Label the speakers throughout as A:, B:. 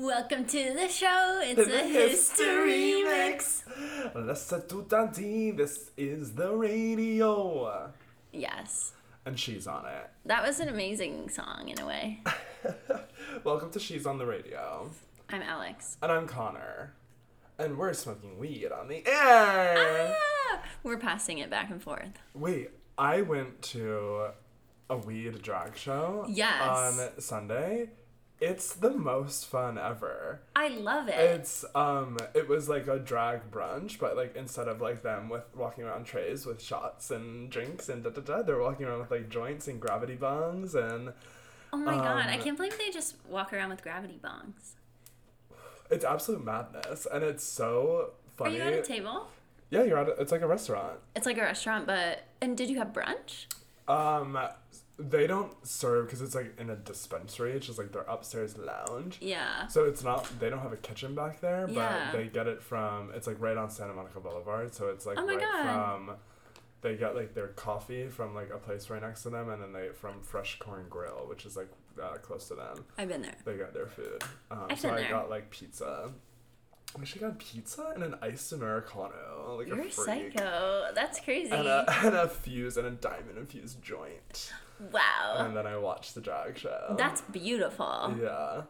A: Welcome to the show. It's
B: The
A: a history mix.
B: To Dundee, this is the radio.
A: Yes.
B: And she's on it.
A: That was an amazing song in a way.
B: Welcome to She's on the Radio.
A: I'm Alex.
B: And I'm Connor. And we're smoking weed on the air.
A: Ah, we're passing it back and forth.
B: Wait, I went to a weed drag show
A: Yes.
B: on Sunday. It's the most fun ever.
A: I love it.
B: It's um it was like a drag brunch, but like instead of like them with walking around trays with shots and drinks and da da da, they're walking around with like joints and gravity bongs and
A: oh my god, I
B: um,
A: can't believe they just walk around with gravity bongs.
B: it's absolute madness and it's so funny.
A: Are you at a table?
B: yeah, you're at a, it's like a restaurant.
A: It's like a restaurant, but and did you have brunch?
B: Um they don't serve because it's like in a dispensary. It's just like their upstairs lounge.
A: Yeah.
B: So it's not they don't have a kitchen back there, but
A: Yeah.
B: they get it from it's like right on Santa Monica Boulevard. So it's like
A: Oh my
B: right
A: God.
B: from they get like their coffee from like a place right next to them, and then they from Fresh Corn Grill, which is like uh, close to them.
A: I've been there.
B: They got their food. Um,
A: I've
B: so
A: been
B: I
A: there.
B: got like pizza. I actually got pizza and an iced americano, like
A: You're
B: a
A: a
B: freak.
A: psycho. That's crazy.
B: And a, and a fuse and a diamond infused joint.
A: Wow.
B: And then I watched the drag show.
A: That's beautiful.
B: yeah.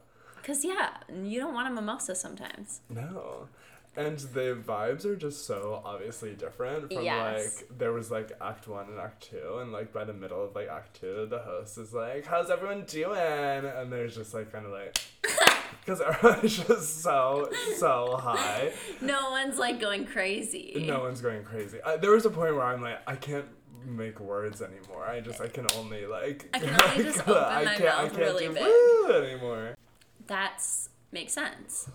A: Cause yeah, you don't want a mimosa sometimes.
B: No. And the vibes are just so obviously different from
A: Yes.
B: like there was like act 1 and act 2 and like by the middle of like act 2 the host is like how's everyone doing and there's just like kind of like cuz everyone's just so so high.
A: No one's like going crazy.
B: No one's going crazy. I, there was a point where I'm like I can't make words anymore. I just I can only like
A: I can only just open
B: I
A: my
B: can't, I
A: mouth
B: can't
A: really big.
B: woo anymore.
A: That's makes sense.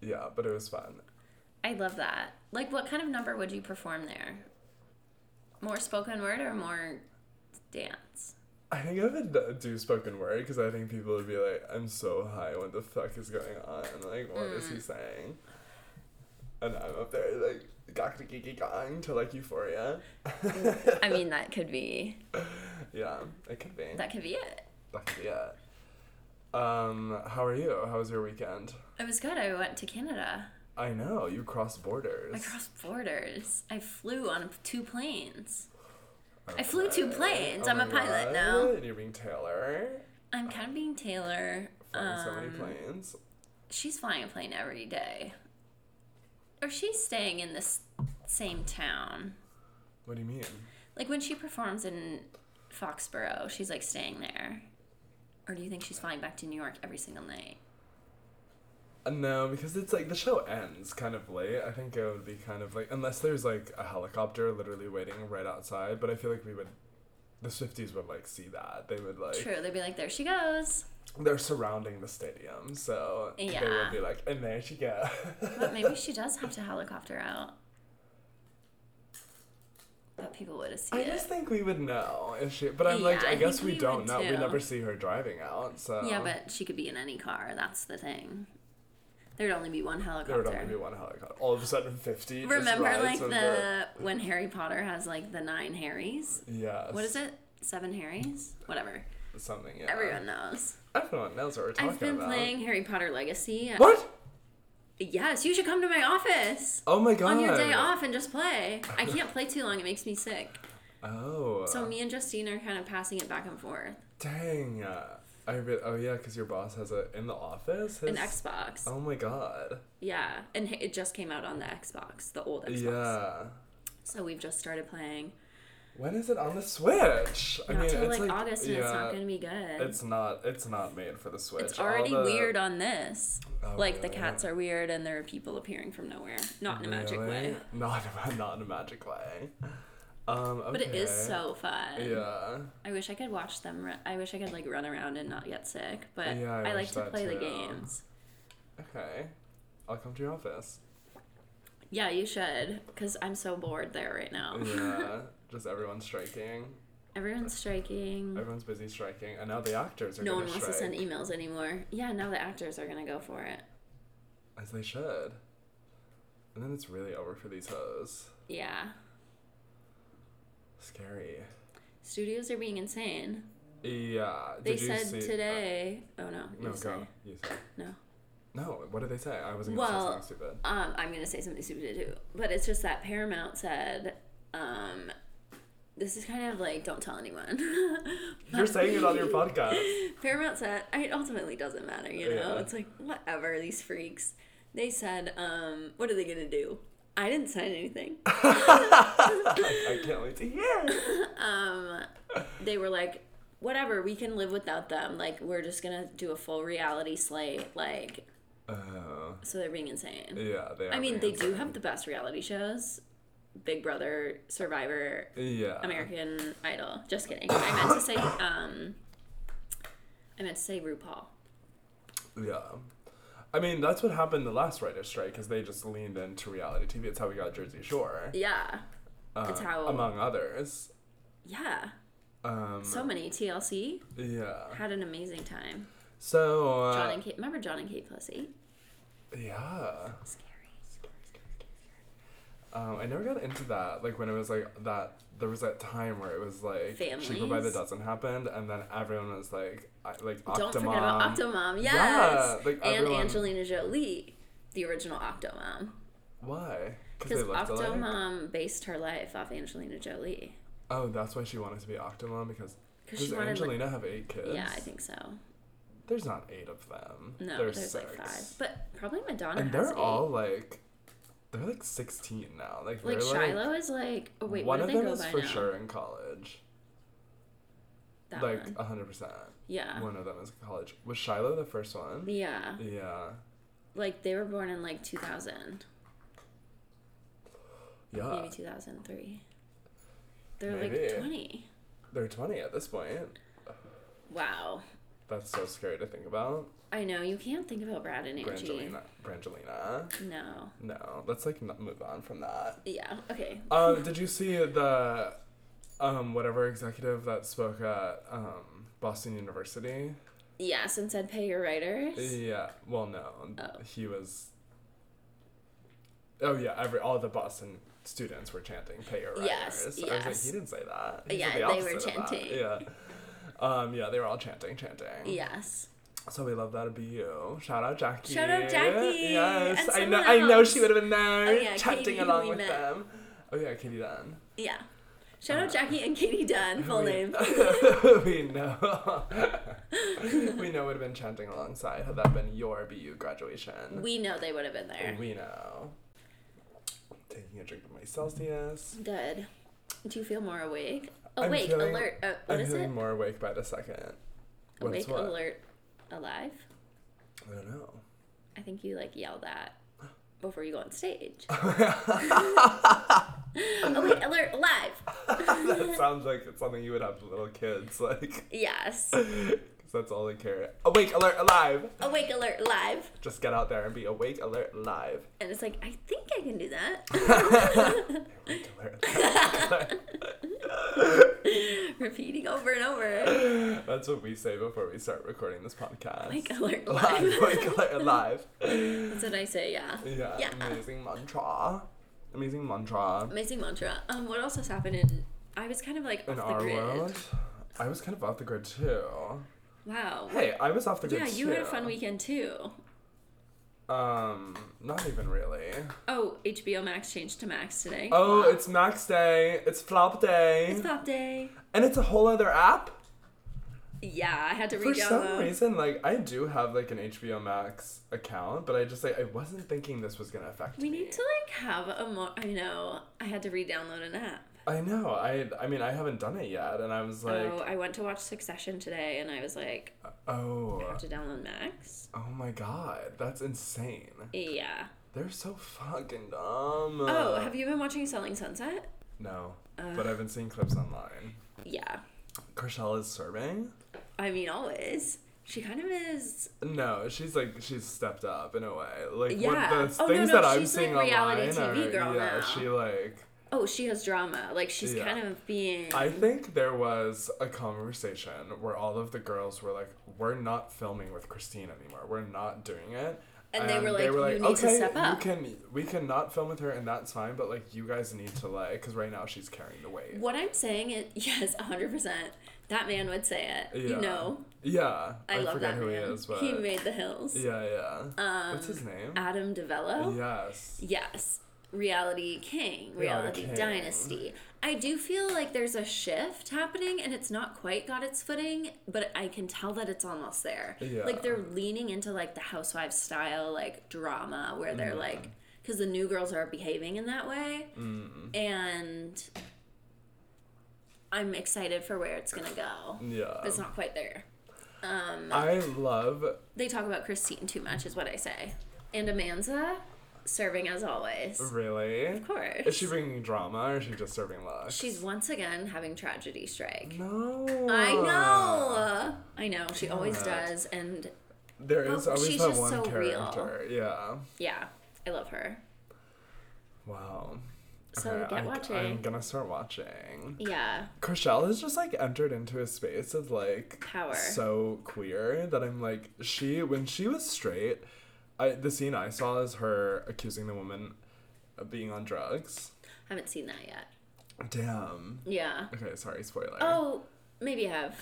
B: Yeah, but it was fun.
A: I love that. Like, what kind of number would you perform there? More spoken word or more dance?
B: I think I would do spoken word because I think people would be like, "I'm so high. What the fuck is going on? Like, what is
A: Mm.
B: he saying?" And I'm up there like to like euphoria.
A: I mean, that could be
B: yeah, it could be.
A: that could be it.
B: That could be it. Um, how are you? How was your weekend?
A: It was good. I went to Canada.
B: I know you crossed borders.
A: I crossed borders. I flew on two planes. I flew two planes.
B: Oh
A: I'm a pilot now.
B: And you're being Taylor.
A: I'm kind of being Taylor.
B: Flying so many
A: Um,
B: planes.
A: she's flying a plane every day. Or she's staying in this same town.
B: What do you mean?
A: Like when she performs in Foxborough, she's like staying there. Or do you think she's flying back to New York every single night?
B: Uh, No, because it's like the show ends kind of late. I think it would be kind of like unless there's like a helicopter literally waiting right outside. But I feel like we would, the Swifties would like see that. They would like
A: True, they'd be like, there she goes.
B: They're surrounding the stadium, so they
A: Yeah.
B: would be like, and there she goes.
A: But maybe she does have to helicopter out. But people would see
B: I
A: it.
B: just think we would know if she. But I'm like, I,
A: I
B: guess we,
A: we
B: don't know. We never see her driving out, so
A: Yeah, but she could be in any car. That's the thing. There'd only be one helicopter.
B: there would
A: helicopter.
B: only be one helicopter. All of a sudden, fifty.
A: Remember, like
B: with
A: the when Harry Potter has like the nine Harrys.
B: yes.
A: What is it? Seven Harrys? Whatever.
B: Something. Yeah.
A: Everyone knows.
B: Everyone knows what we're talking
A: I've been
B: about.
A: playing Harry Potter Legacy.
B: What?
A: Yes, you should come to my office
B: Oh my god.
A: on your day off and just play. I can't play too long; it makes me sick.
B: Oh.
A: So me and Justine are kind of passing it back and forth.
B: Dang. I oh yeah, because your boss has a in the office. His,
A: An Xbox.
B: Oh my god.
A: Yeah, and it just came out on the Xbox, the old Xbox.
B: Yeah.
A: So we've just started playing.
B: When is it on the Switch? I
A: Not
B: mean,
A: till
B: it's
A: like,
B: like
A: August, and it's not gonna be good.
B: It's not. It's not made for the Switch.
A: It's already
B: the-
A: weird on this.
B: Oh,
A: like the cats are weird, and there are people appearing from nowhere. Not in a magic way,
B: Not in a- not in a magic way. Um. Okay.
A: but it is so fun.
B: Yeah.
A: I wish I could watch them. Ru- I wish I could like run around and not get sick. But
B: Yeah, I
A: I, like to play the games.
B: Okay. I'll come to your office.
A: Yeah, you should, cause I'm so bored there right now.
B: Yeah. Just everyone striking.
A: Everyone's striking.
B: Everyone's busy striking, and now the actors are.
A: No one wants to send emails anymore. Yeah, now the actors are gonna go for it.
B: As they should. And then it's really over for these hoes.
A: Yeah,
B: Scary.
A: studios are being insane.
B: Yeah.
A: They
B: Did
A: said
B: see,
A: today. oh no, you
B: no,
A: say
B: go. You say.
A: no.
B: No, what did they say? I wasn't gonna say
A: Well,
B: something stupid.
A: um, I'm gonna say something stupid too, but it's just that Paramount said, um, this is kind of like don't tell anyone.
B: You're saying it on your podcast.
A: Paramount said, I, it ultimately doesn't matter, you know?
B: Yeah.
A: It's like, whatever, these freaks. They said, um, what are they gonna do? I didn't sign anything.
B: I can't wait to hear.
A: Um, they were like, whatever, we can live without them. Like, we're just gonna do a full reality slate. Like,
B: Oh,
A: so they're being insane.
B: yeah. They. Are
A: I mean, they do have the best reality shows Big Brother, Survivor,
B: Yeah.
A: American Idol. Just kidding. I meant to say, um, I meant to say RuPaul.
B: Yeah. I mean, that's what happened the last writer's strike, because they just leaned into reality TV. It's how we got Jersey Shore,
A: Yeah. It's
B: um,
A: how-
B: among others.
A: Yeah.
B: Um,
A: So many. TLC
B: yeah.
A: had an amazing time.
B: So, uh,
A: John and Kate. Remember John and Kate plus eight?
B: yeah. Um, I never got into that. Like when it was like that, there was that time where it was like Cheaper by the Dozen happened, and then everyone was like, I, like Octomom.
A: Don't forget about Octomom. Yes.
B: Yeah, like
A: and
B: everyone-
A: Angelina Jolie, the original Octomom.
B: Why?
A: Because
B: looked alike?
A: Octomom based her life off Angelina Jolie.
B: Oh, that's why she wanted to be Octomom because.
A: Because
B: Does. Angelina
A: Like,
B: have eight kids?
A: yeah, I think so.
B: There's not eight of them.
A: No,
B: there's,
A: there's
B: six.
A: like five, but probably Madonna.
B: and they're
A: eight.
B: all like, they're like sixteen now. Like
A: like Shiloh is like. Oh wait,
B: one of them is for
A: now?
B: sure in college.
A: That
B: like a hundred percent.
A: Yeah.
B: One of them is in college. Was Shiloh the first one?
A: Yeah.
B: Yeah.
A: Like they were born in like 2000,
B: Yeah.
A: maybe 2003. They're
B: Maybe.
A: like 20.
B: They're twenty at this point.
A: Wow.
B: That's so scary to think about.
A: I know you can't think about Brad and Angie.
B: Brangelina. Brangelina.
A: No.
B: No, let's like not move on from that.
A: Yeah. Okay.
B: Um, did you see the, um, whatever executive that spoke at um Boston University?
A: Yes, and said pay your writers.
B: Yeah. Well, no.
A: Oh.
B: He was. Oh yeah, every all the Boston students were chanting "Pay your writers."
A: Yes,
B: I was like,
A: yes.
B: he didn't say that. He
A: Yeah,
B: the
A: they were
B: opposite of that.
A: chanting.
B: Yeah. Um. Yeah, they were all chanting, chanting.
A: Yes.
B: So we love that at BU. Shout out Jackie.
A: Shout out Jackie!
B: Yes, I know.
A: someone
B: I know she would have been there,
A: Oh, yeah,
B: chanting
A: Katie,
B: along with
A: met.
B: them. Oh yeah, Katie Dunn.
A: Yeah. Shout out Jackie and Katie Dunn, full
B: we,
A: name.
B: we know. we know we would have been chanting alongside had that been your BU graduation.
A: We know they would have been there.
B: We know. Taking a drink of my Celsius.
A: Good. Do you feel more awake?
B: I'm
A: Awake,
B: feeling-
A: alert. Uh, what
B: I'm
A: is
B: feeling
A: it?
B: more awake by the second. What's
A: Awake,
B: what?
A: alert, alive.
B: I don't know.
A: I think you like yell that before you go on stage. Oh, awake, alert, alive.
B: that sounds like it's something you would have to little kids, like,
A: Yes.
B: 'cause that's all they care. Awake, alert, alive!
A: Awake, alert, alive.
B: Just get out there and be awake, alert, alive.
A: And it's like, I think I can do that.
B: Awake, alert, alive.
A: Repeating over and over.
B: That's what we say before we start recording this podcast.
A: Awake, alert,
B: alive. awake, alert, alive.
A: That's what I say, yeah.
B: Yeah,
A: Yeah.
B: amazing mantra. Amazing mantra.
A: Amazing mantra. Um, what else has happened in? I was kind of like
B: In
A: off
B: our
A: the grid.
B: world, I was kind of off the grid too.
A: Wow.
B: Hey, I was off the grid
A: yeah, you
B: too.
A: had a fun weekend too.
B: Um, not even really.
A: Oh, HBO Max changed to Max today.
B: Oh,
A: Wow.
B: it's Max Day. It's Flop Day.
A: it's Pop Day.
B: and it's a whole other app.
A: Yeah, I had to
B: For
A: re-download.
B: some reason, like I do have like an HBO Max account, but I just like I wasn't thinking this was gonna affect
A: We
B: me.
A: need to like have a more. I know. I had to re-download an app.
B: I know. I I mean I haven't done it yet, and I was like,
A: oh, I went to watch Succession today, and I was like,
B: oh,
A: I have to download Max.
B: oh my god, that's insane.
A: Yeah.
B: They're so fucking dumb.
A: Oh, have you been watching Selling Sunset?
B: No,
A: Uh,
B: but I've been seeing clips online.
A: Yeah.
B: Chrishell is serving.
A: I mean, always. She kind of is.
B: No, she's like she's stepped up in a way. Like
A: Yeah.
B: what the
A: Oh,
B: things
A: no,
B: that I'm seeing
A: like, reality
B: online
A: TV
B: are
A: girl
B: yeah,
A: now.
B: she like
A: Oh, she has drama. Like she's
B: Yeah.
A: kind of being.
B: I think there was a conversation where all of the girls were like, "We're not filming with Christine anymore. We're not doing it."
A: And they were like, "You need to step up."
B: You can we cannot film with her, and that's fine. But like, you guys need to like, because right now she's carrying the weight.
A: What I'm saying is, yes, 100%. That man would say it.
B: Yeah.
A: You know,
B: Yeah,
A: I, love
B: forget
A: that
B: who
A: man.
B: he is, but
A: He made the hills.
B: yeah, yeah.
A: Um,
B: What's his name?
A: Adam DiVello.
B: Yes.
A: Yes. Reality King, Reality,
B: Reality King.
A: Dynasty. I do feel like there's a shift happening and it's not quite got its footing, but I can tell that it's almost there.
B: Yeah.
A: Like they're leaning into like the housewives style like drama where they're
B: Mm.
A: like cuz the new girls are behaving in that way
B: Mm.
A: and I'm excited for where it's going to go.
B: Yeah.
A: It's not quite there. Um
B: I love.
A: they talk about Christine too much is what I say. And Amanza serving as always.
B: Really?
A: Of course.
B: Is she bringing drama or is she just serving looks?
A: She's once again having tragedy strike.
B: No.
A: I know. I know. She always does. And
B: There is
A: Oh,
B: always
A: she's
B: that
A: just
B: one
A: so real.
B: character. Yeah.
A: yeah, I love her.
B: Wow.
A: So
B: Okay,
A: get
B: I,
A: watching.
B: I'm gonna start watching.
A: Yeah.
B: Chrishell has just like entered into a space of like
A: Power.
B: so queer that I'm like she when she was straight, I the scene I saw is her accusing the woman of being on drugs.
A: I Haven't seen that yet.
B: Damn.
A: Yeah.
B: Okay, sorry, spoiler.
A: Oh, maybe I have.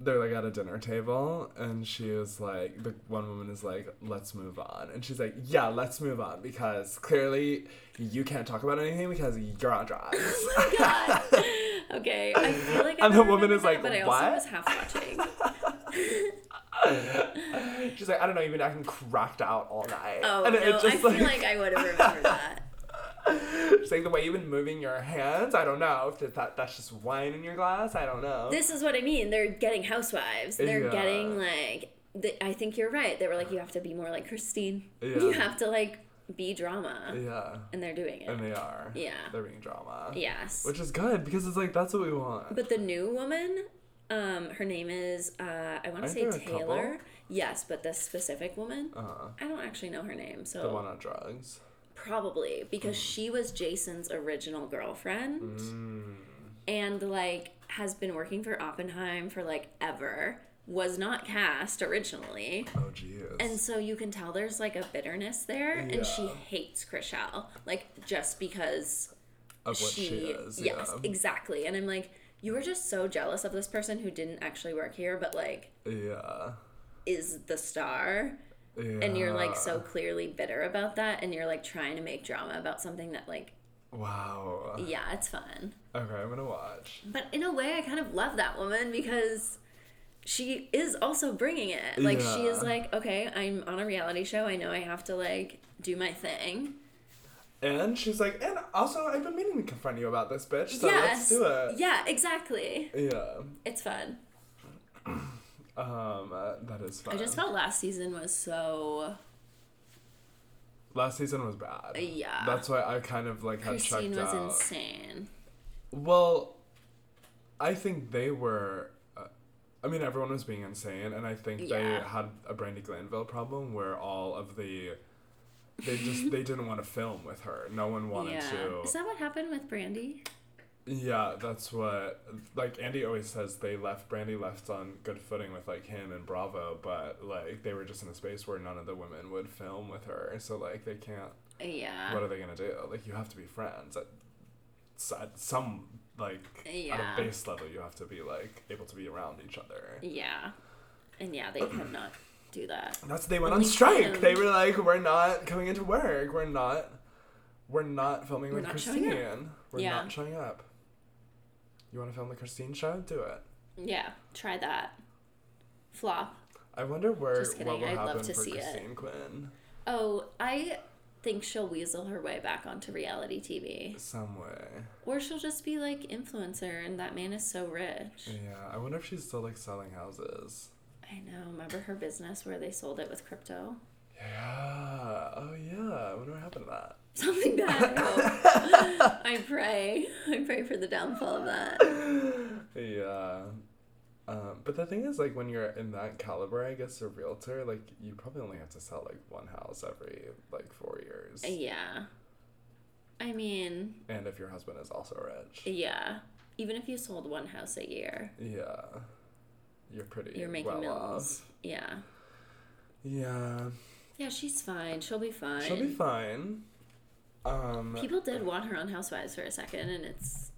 B: They're like at a dinner table and she is like the one woman is like, let's move on. And she's like, Yeah, let's move on because clearly you can't talk about anything because you're on drugs.
A: Oh my God. okay. I feel like I
B: And the woman is
A: that,
B: like,
A: but I also
B: "What?"
A: was half watching.
B: She's like, I don't know, you've been acting cracked out all night.
A: Oh
B: and
A: no,
B: it
A: I
B: just
A: feel like I would have remembered that.
B: She's like, the way you've been moving your hands, I don't know if that that's just wine in your glass. I don't know.
A: This is what I mean. They're getting housewives. They're
B: Yeah.
A: getting like. The, I think you're right. They were like, you have to be more like Christine.
B: Yeah.
A: You have to like be drama,
B: yeah,
A: and they're doing it.
B: and they are.
A: Yeah.
B: they're being drama.
A: Yes.
B: which is good because it's like that's what we want.
A: But the new woman, um, her name is uh, I want to say? Taylor. Yes, but the specific woman,
B: uh,
A: I don't actually know her name. So
B: the one on drugs.
A: probably because she was Jason's original girlfriend,
B: Mm.
A: and like has been working for Oppenheim for like ever. Was not cast originally.
B: Oh jeez.
A: And so you can tell there's like a bitterness there, and she
B: Yeah.
A: hates Chrishell, like just because
B: of what she,
A: she,
B: is.
A: yes,
B: yeah.
A: exactly. And I'm like, you were just so jealous of this person who didn't actually work here, but like
B: Yeah.
A: is the star,
B: Yeah.
A: and you're like so clearly bitter about that, and you're like trying to make drama about something that like,
B: Wow.
A: yeah, it's fun.
B: Okay, I'm gonna watch.
A: But in a way, I kind of love that woman because she is also bringing it. Like she is like, okay, I'm on a reality show. I know I have to like do my thing.
B: And she's like, and also I've been meaning to confront you about this bitch, so
A: yes.
B: let's do it.
A: Yeah, exactly.
B: Yeah.
A: It's fun.
B: Um, uh, that is fun.
A: I just felt last season was so
B: Last season was bad.
A: yeah.
B: That's why I kind of like had
A: Christine
B: checked
A: was
B: out.
A: insane.
B: Well, I think they were. Uh, I mean, everyone was being insane, and I think they had a Brandi Glanville problem where all of the. They just they didn't want to film with her. No one wanted
A: yeah.
B: to.
A: Is that what happened with Brandi?
B: Yeah, that's what like Andy always says they left Brandi left on good footing with like him and Bravo, but like they were just in a space where none of the women would film with her. So like they can't
A: Yeah.
B: what are they gonna do? Like you have to be friends at, at some like at a base level you have to be like able to be around each other.
A: Yeah. And yeah, they could not do that.
B: That's they went on strike.
A: him.
B: They were like, We're not coming into work. We're not we're not filming
A: We're
B: with
A: not
B: Christine.
A: up."
B: We're
A: Yeah.
B: not showing up. You wanna film the Christine show? Do it.
A: Yeah, try that. Flop.
B: I wonder where
A: Just kidding,
B: what will
A: I'd love to
B: for
A: see it.
B: Quinn.
A: Oh, I think she'll weasel her way back onto reality TV.
B: Some way.
A: Or she'll just be like influencer and that man is so rich.
B: Yeah. I wonder if she's still like selling houses.
A: I know. Remember her business where they sold it with crypto?
B: Yeah. Oh yeah. I what happened to that.
A: Something bad. I. I pray. I pray for the downfall of that.
B: Yeah. Um, but the thing is, like, when you're in that caliber, I guess, a realtor, like, you probably only have to sell, like, one house every, like, four years.
A: Yeah. I mean,
B: And if your husband is also rich.
A: yeah. Even if you sold one house a year,
B: Yeah. You're pretty
A: you're making
B: well
A: millions.
B: off.
A: Yeah.
B: Yeah.
A: Yeah, she's fine. She'll be fine.
B: She'll be fine. Um,
A: People did want her on Housewives for a second, and it's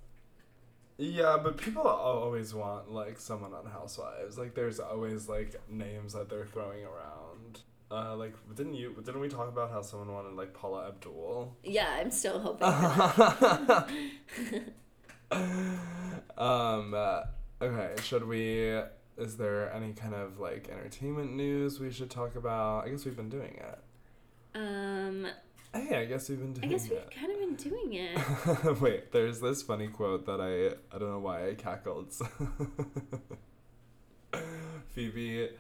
B: Yeah, but people always want like someone on Housewives. Like there's always like names that they're throwing around. Uh, like didn't you didn't we talk about how someone wanted like Paula Abdul?
A: Yeah, I'm still hoping.
B: Um. Uh, okay. Should we? Is there any kind of like entertainment news we should talk about? I guess we've been doing it.
A: um,
B: Hey, I guess we've been doing it.
A: I guess we've kind of been doing it.
B: Wait, there's this funny quote that I I don't know why I cackled. Phoebe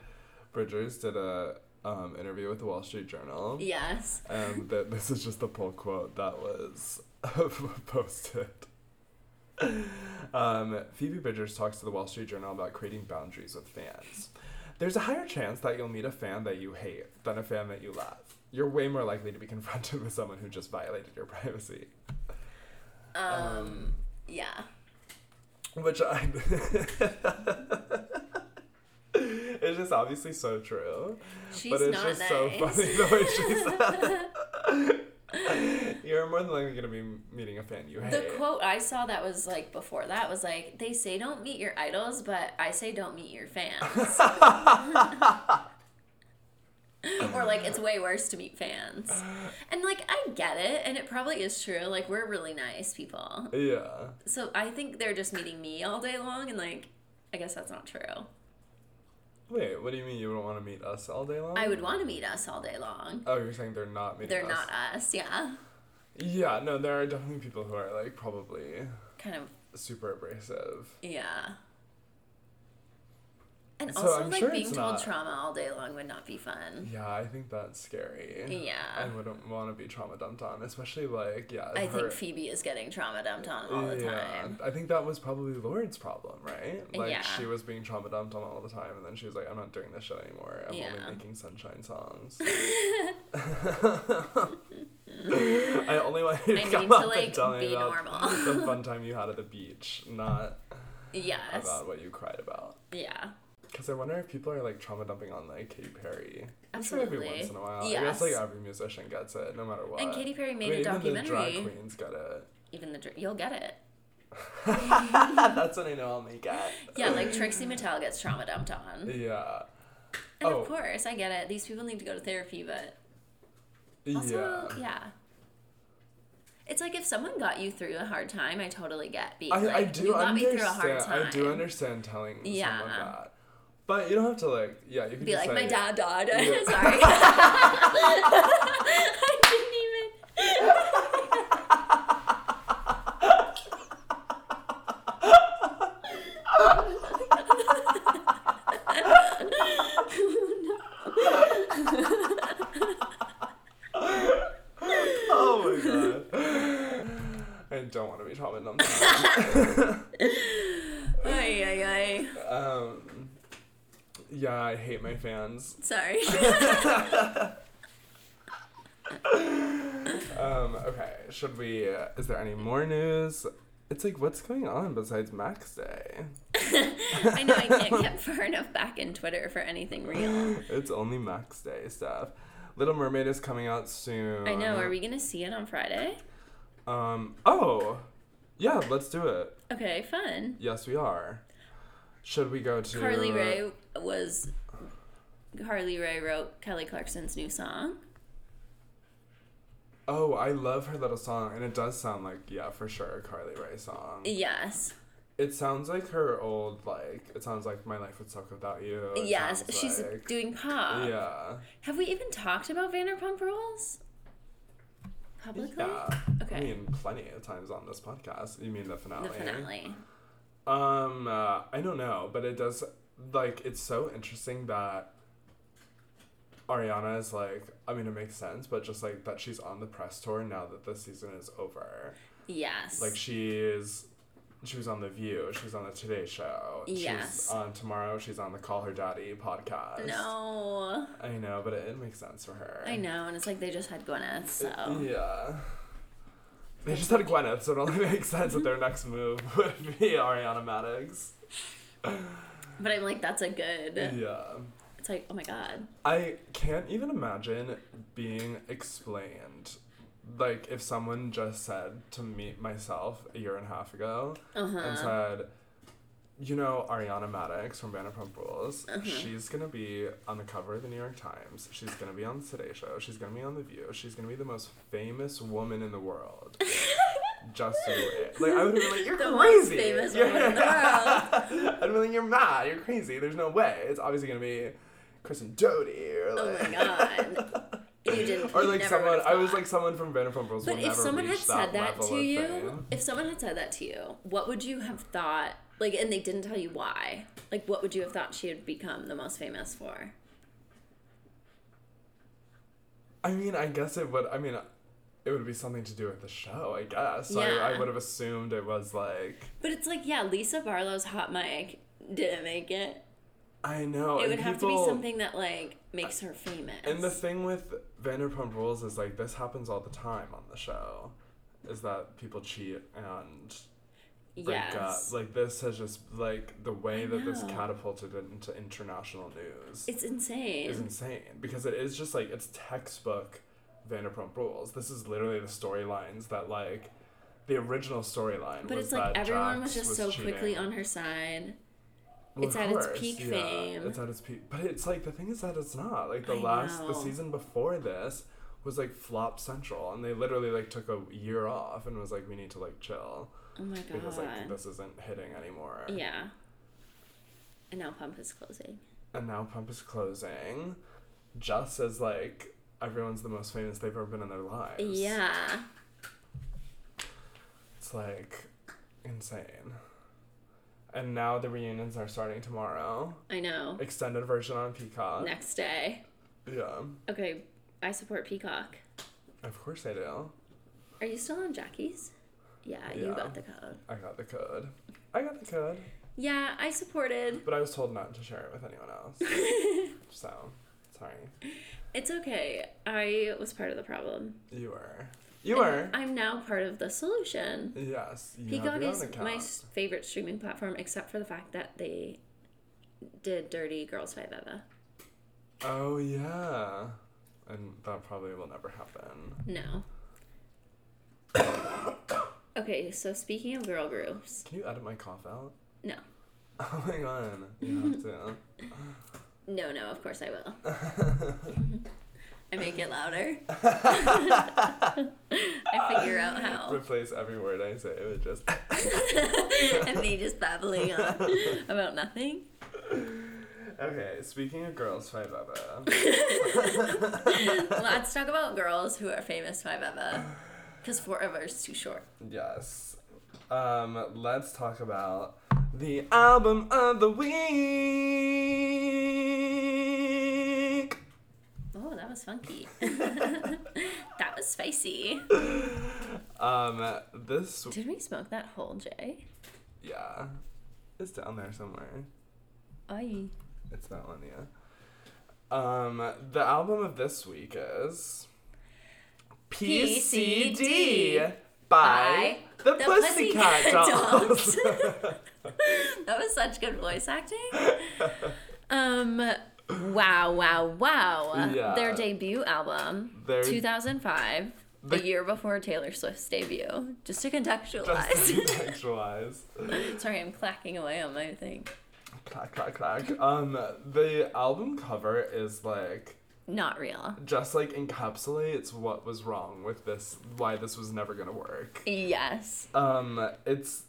B: Bridgers did a um, interview with the Wall Street Journal,
A: yes.
B: and that this is just the pull quote that was posted. Um, Phoebe Bridgers talks to the Wall Street Journal about creating boundaries with fans. There's a higher chance that you'll meet a fan that you hate than a fan that you love. You're way more likely to be confronted with someone who just violated your privacy.
A: Um, yeah.
B: Which I. it's just obviously so true.
A: She's
B: but it's just
A: nice.
B: so funny the way she said. You're more than likely going to be meeting a fan you hate.
A: The quote I saw that was like before that was like, they say don't meet your idols, but I say don't meet your fans. or like it's way worse to meet fans. And like I get it, and it probably is true. Like we're really nice people.
B: Yeah.
A: So I think they're just meeting me all day long and like I guess that's not true.
B: Wait, what do you mean you don't want to meet us all day long?
A: I would want to meet us all day long.
B: Oh, you're saying they're not meeting
A: They're
B: us?
A: not us, yeah.
B: Yeah, no, there are definitely people who are like probably
A: Kind of
B: super abrasive.
A: yeah. And
B: So
A: also
B: I'm
A: like
B: sure
A: being told
B: not-
A: trauma all day long would not be fun.
B: Yeah, I think that's scary.
A: Yeah.
B: I wouldn't want to be trauma dumped on, especially like yeah.
A: I
B: her-
A: think Phoebe is getting trauma dumped on all the time.
B: I think that was probably Lorde's problem, right? Like
A: Yeah.
B: she was being trauma dumped on all the time, and then she was like, "I'm not doing this shit anymore. I'm
A: Yeah.
B: only making sunshine songs." I only want you to
A: I
B: come
A: need to,
B: up
A: like,
B: and tell me
A: be
B: about
A: normal.
B: the fun time you had at the beach, not
A: Yes.
B: about what you cried about.
A: Yeah.
B: Because I wonder if people are like trauma dumping on like Katy Perry. I'm every once in a while. I guess like every musician gets it, no matter what.
A: And Katy Perry
B: I
A: made
B: mean,
A: a
B: even the drag
A: documentary.
B: queens get it.
A: Even the dr- you'll get it.
B: That's what I know I'll make it.
A: Yeah, like Trixie Mattel gets trauma dumped on.
B: Yeah.
A: And
B: Oh.
A: of course, I get it. These people need to go to therapy, but also,
B: yeah.
A: yeah. It's like if someone got you through a hard time, I totally get being
B: I,
A: like,
B: I do
A: you got me
B: understand.
A: through a hard time.
B: I do understand telling someone that. But you don't have to like yeah, you can
A: Be like, my dad died.
B: Yeah.
A: Sorry. I didn't even.
B: Oh my god. I don't want to be trauma dumped.
A: Ay, ay, ay.
B: um yeah, I hate fans.
A: Sorry.
B: Um, okay, should we? Uh, is there any more news? It's like, what's going on besides Max Day?
A: I know I can't get far enough back in Twitter for anything real.
B: It's only Max Day stuff. Little Mermaid is coming out soon.
A: I know. Are we gonna see it on Friday?
B: Um. Oh, yeah. Let's do it.
A: Okay, fun.
B: Yes, we are. Should we go to
A: Carly Rae was. Carly Rae wrote Kelly Clarkson's new song.
B: Oh, I love her little song, and it does sound like yeah, for sure, a Carly Rae song.
A: Yes.
B: It sounds like her old like. It sounds like My Life Would Suck Without You. It
A: yes. She's
B: like-
A: doing pop.
B: Yeah.
A: Have we even talked about Vanderpump Rules? Publicly?
B: Yeah.
A: Okay.
B: I mean, plenty of times on this podcast. You mean the finale?
A: the finale.
B: Um, uh, I don't know, but it does like it's so interesting that Ariana is like. I mean, it makes sense, but just like that she's on the press tour now that the season is over.
A: Yes.
B: Like she's. She was on The View. She's on the Today Show.
A: Yes.
B: She's on tomorrow. She's on the Call Her Daddy podcast.
A: no.
B: I know, but it, it makes sense for her.
A: I know, and it's like they just had Gwyneth, so.
B: Yeah. They just had Gwyneth, so it only makes sense that their next move would be Ariana Madix.
A: But I'm like, that's a good.
B: Yeah.
A: It's like, oh my god.
B: I can't even imagine being explained like if someone just said to me myself a year and a half ago
A: Uh-huh.
B: and said, you know, Ariana Madix from Vanderpump Rules,
A: Uh-huh.
B: she's gonna be on the cover of the New York Times. She's gonna be on the Today Show. She's gonna be on The View. She's gonna be the most famous woman in the world. Just so it. Like I would be like, you're
A: The most
B: crazy.
A: famous woman in the world.
B: I'd be like, you're mad. You're crazy. There's no way. It's obviously gonna be Kristen Doute or
A: Oh
B: like.
A: my god. You didn't.
B: or like someone.
A: would've
B: I was like someone from Vanderpump Rules.
A: But
B: will
A: if someone had said that
B: level
A: to you,
B: fame.
A: if someone had said that to you, what would you have thought? Like, and they didn't tell you why. Like, what would you have thought she had become the most famous for?
B: I mean, I guess it would. I mean, it would be something to do with the show. I guess. So I, I would have assumed it was like.
A: But it's like, yeah, Lisa Barlow's hot mic didn't make it.
B: I know.
A: it would have to be something that like makes her famous.
B: And the thing with Vanderpump Rules is like this happens all the time on the show, is that people cheat and break up. Like this has just like the way
A: I
B: that this catapulted it into international news
A: it's insane.
B: It's insane because it is just like it's textbook Vanderpump Rules. This is literally the storylines that like the original storyline.
A: but
B: was
A: it's like everyone
B: Jax
A: was just so quickly on her side.
B: Well,
A: It's at its
B: course,
A: peak
B: yeah,
A: fame.
B: It's at its peak, but it's like the thing is that it's not like the
A: I
B: last the season before this was like flop central, and they literally like took a year off and was like, we need to like chill
A: Oh my god.
B: because like this isn't hitting anymore.
A: yeah. And now Pump is closing.
B: And now Pump is closing, just as like everyone's the most famous they've ever been in their lives.
A: Yeah.
B: it's like insane. And now the reunions are starting tomorrow.
A: I know.
B: Extended version on Peacock.
A: Next day.
B: Yeah,
A: Okay, I support Peacock.
B: of course I do.
A: Are you still on Jackie's? Yeah, you got the code.
B: I got the code. I got the code.
A: Yeah, I supported.
B: But I was told not to share it with anyone else. so, sorry.
A: It's okay. I was part of the problem.
B: You were. You were.
A: I'm now part of the solution.
B: Yes. You
A: Peacock is my favorite streaming platform, except for the fact that they did Dirty Girls Five Eva.
B: Oh, yeah. And that probably will never happen.
A: No. okay, so speaking of girl groups,
B: Can you edit my cough out?
A: no.
B: Oh my god. You have to.
A: No, no, of course I will. I make it louder. I figure out how.
B: Replace every word I say with just.
A: and me just babbling on about nothing.
B: Okay, speaking of girls, five Eva.
A: Let's talk about girls who are famous five Eva. Because forever is too short.
B: Yes. Um, let's talk about the album of the week.
A: That was funky. that was spicy.
B: Um, this
A: Did we smoke that whole J?
B: yeah, it's down there somewhere.
A: Aye.
B: It's that one, yeah. Um, the album of this week is PCD,
A: PCD
B: by, the,
A: the
B: Pussycat,
A: Pussycat
B: Dolls.
A: That was such good voice acting. Um, wow, wow, wow.
B: Yeah.
A: Their debut album,
B: Their-
A: 2005,
B: The-
A: the year before Taylor Swift's debut. Just to contextualize.
B: Just to contextualize.
A: Sorry, I'm clacking away on my thing.
B: clack, clack, clack. Um, the album cover is like
A: Not real.
B: just like encapsulates what was wrong with this, why this was never gonna work.
A: Yes.
B: Um, it's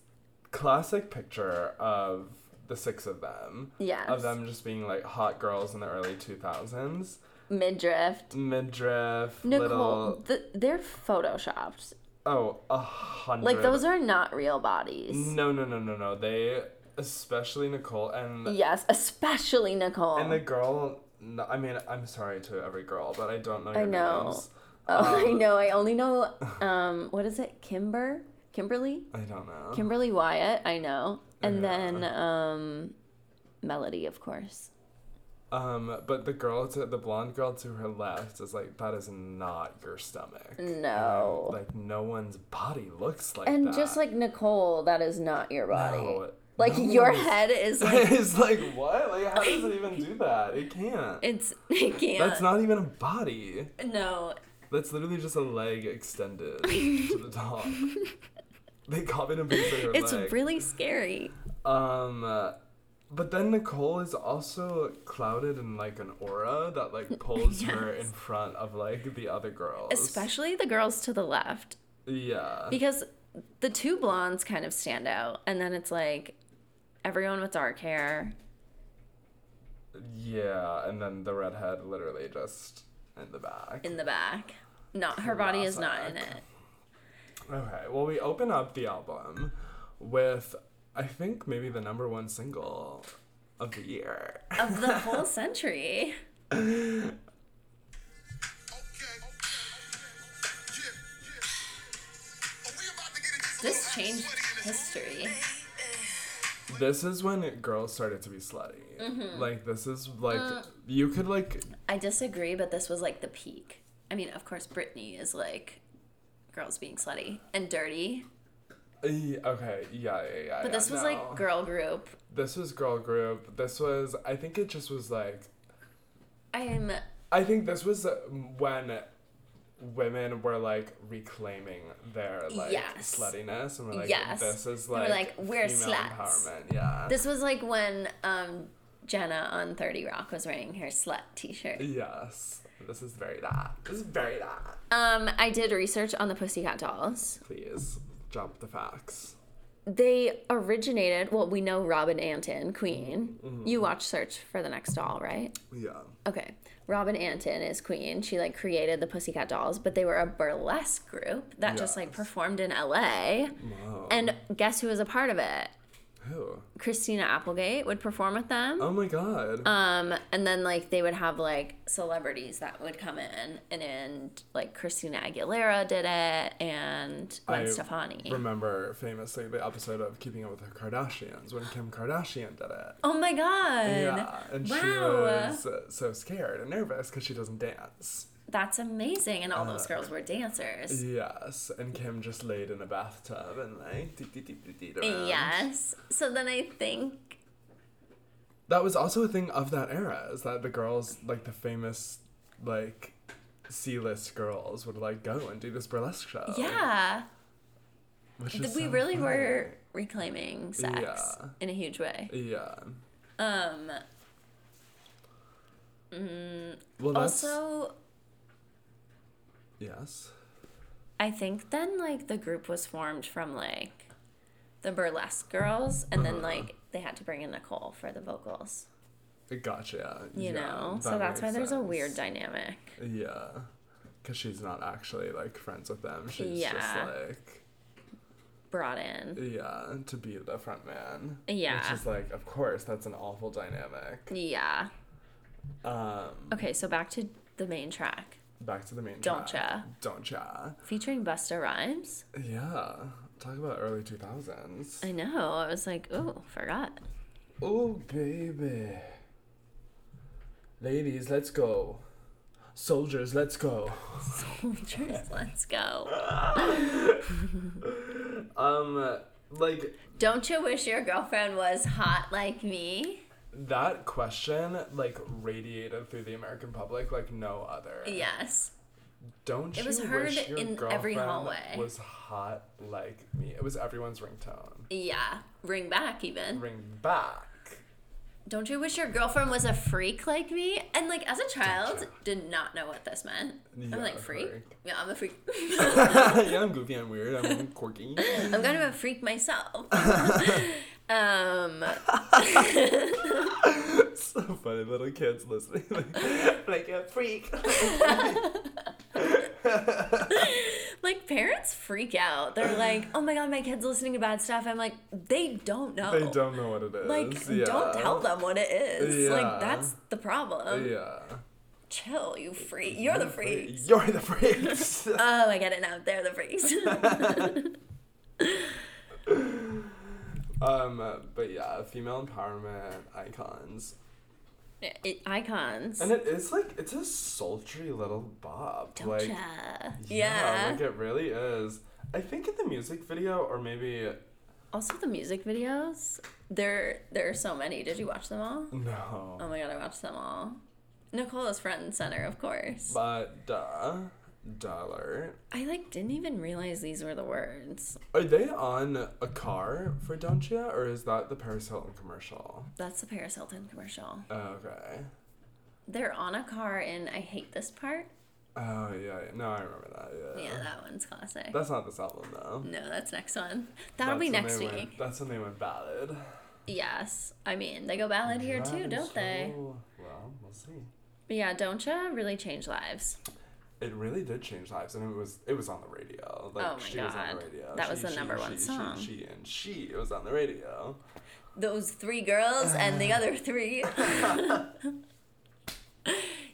B: classic picture of the six of them,
A: Yes.
B: of them just being like hot girls in the early two thousands,
A: Midriff.
B: midriff,
A: Nicole,
B: little.
A: th- they're photoshopped.
B: Oh, a hundred.
A: Like those are not real bodies.
B: No, no, no, no, no. They, especially Nicole and
A: Yes, especially Nicole.
B: and the girl. I mean, I'm sorry to every girl, but I don't know your
A: I know.
B: names.
A: oh, I
B: um,
A: know. I only know. Um, what is it? Kimber, Kimberly,
B: I don't know.
A: Kimberly Wyatt. I know, and
B: Yeah.
A: then um, Melody, of course.
B: Um, but the girl to the blonde girl to her left is like that is not your stomach.
A: No.
B: Um, like no one's body looks like that.
A: And
B: that.
A: just like Nicole, that is not your body.
B: No,
A: like
B: no
A: your head is like
B: it's like what? Like how does it even do that? It can't.
A: it's it can't.
B: That's not even a body.
A: no.
B: That's literally just a leg extended to the top. They copied and pasted her
A: It's
B: leg.
A: really scary.
B: Um, uh, but then Nicole is also clouded in like an aura that like pulls her in front of like the other girls.
A: Especially the girls to the left.
B: Yeah.
A: Because the two blondes kind of stand out. And then it's like everyone with dark hair.
B: Yeah, and then the redhead literally just in the back.
A: in the back. Not her body is not in it.
B: Okay, well, we open up the album with, I think, maybe the number one single of the year.
A: Of the whole century. This changed history.
B: This is when girls started to be slutty.
A: Mm-hmm.
B: Like, this is like,
A: Uh.
B: you could, like,
A: I disagree, but this was like the peak. I mean, of course, Britney is like girls being slutty and dirty,
B: okay, yeah, yeah, yeah.
A: but
B: yeah,
A: this was
B: no.
A: like girl group.
B: This was girl group. This was, I think it just was like,
A: I'm
B: I think this was uh, when women were like reclaiming their like
A: Yes.
B: sluttiness and were like
A: Yes.
B: this is
A: were
B: like,
A: like, "We're sluts."
B: empowerment yeah
A: This was like when um, Jenna on Thirty Rock was wearing her slut T-shirt.
B: yes this is very that this is very that
A: Um, I did research on the Pussycat Dolls.
B: please drop the facts
A: They originated. Well, we know Robin Antin, Queen.
B: Mm-hmm.
A: You watch Search for the Next Doll, right?
B: yeah
A: Okay. Robin Antin is Queen. She like created the Pussycat Dolls, but they were a burlesque group that just like performed in LA.
B: Wow.
A: And guess who was a part of it?
B: Who
A: Christina Applegate would perform with them.
B: oh my god
A: Um, and then like they would have like celebrities that would come in, and, and like Christina Aguilera did it, and Gwen
B: I
A: Stefani.
B: remember famously the episode of Keeping Up with the Kardashians when Kim Kardashian did it
A: oh my god!
B: yeah and she was so scared and nervous because she doesn't dance
A: That's amazing, and all
B: Uh,
A: those girls were dancers.
B: Yes, and Kim just laid in a bathtub and like dee, dee, dee, dee, dee, around.
A: Yes. So then I think
B: That was also a thing of that era, is that the girls, like the famous, like C-list girls, would like go and do this burlesque show.
A: yeah,
B: which is
A: we
B: so
A: really were reclaiming sex
B: Yeah.
A: in a huge way.
B: Yeah.
A: Um.
B: Well, that's
A: Also,
B: yes.
A: I think then like the group was formed from like the burlesque girls, and then
B: Uh-huh.
A: like they had to bring in Nicole for the vocals.
B: Gotcha.
A: You
B: yeah,
A: know, so that's why
B: makes
A: there's a weird dynamic.
B: Yeah, because she's not actually like friends with them. She's
A: Yeah.
B: just like
A: Brought in.
B: yeah to be the front man.
A: Yeah.
B: Which is like, of course, that's an awful dynamic.
A: Yeah.
B: Um.
A: Okay, so back to the main track
B: Back to the main
A: Don't
B: track. Don't ya?
A: featuring Busta Rhymes.
B: Yeah. Talk about early 2000s.
A: I know. I was like, oh, forgot.
B: Oh, baby. Ladies, let's go. Soldiers, let's go.
A: Soldiers, let's go.
B: Um, like,
A: Don't you wish your girlfriend was hot like me?
B: That question, like, radiated through the American public like no other.
A: Yes.
B: Don't
A: It
B: you
A: was heard
B: wish your
A: in every
B: girlfriend
A: hallway.
B: was hot like me? It was everyone's ringtone.
A: Yeah. Ring back, even.
B: Ring back.
A: Don't you wish your girlfriend was a freak like me? And like as a child, did not know what this meant.
B: Yeah,
A: I'm like freak.
B: freak.
A: Yeah, I'm a freak.
B: yeah, I'm goofy, I'm weird, I'm quirky.
A: I'm kind of a freak myself. um,
B: so funny, little kids listening. like a freak.
A: like parents freak out. They're like, "Oh my god, my kid's listening to bad stuff." I'm like, they don't know.
B: They don't know what it is.
A: Like,
B: yeah.
A: don't tell them what it is.
B: Yeah.
A: Like, that's the problem.
B: Yeah.
A: Chill, you freak. You're the freaks.
B: You're the freaks.
A: Oh, I get it now. They're the freaks.
B: Um, but yeah, female empowerment icons.
A: It- icons.
B: And it is like it's a sultry little bop.
A: Don't
B: like
A: ya?
B: yeah,
A: Yeah.
B: like it really is. I think in the music video, or maybe
A: Also, the music videos. There, there are so many. Did you watch them all?
B: no,
A: Oh my god, I watched them all. Nicole is front and center, of course.
B: but duh. Dollar.
A: I like didn't even realize these were the words.
B: Are they on a car for Don't Ya, or is that the Paris Hilton commercial?
A: That's the Paris Hilton commercial.
B: Oh, okay.
A: They're on a car in I hate this part.
B: Oh yeah, yeah. no, I remember that. Yeah.
A: Yeah, that one's classic.
B: That's not this album though.
A: no, that's next one. That'll
B: That's
A: be next week.
B: Went, that's when they went ballad.
A: Yes. I mean, they go ballad here too, don't they?
B: Well, we'll see.
A: But yeah, don't ya really change lives.
B: It really did change lives, and it was it was on the radio. Like
A: Oh my
B: she was on the
A: God.
B: radio.
A: That was the
B: she,
A: number
B: she,
A: one
B: she,
A: song.
B: She, she and she it was on the radio.
A: Those three girls and the other three.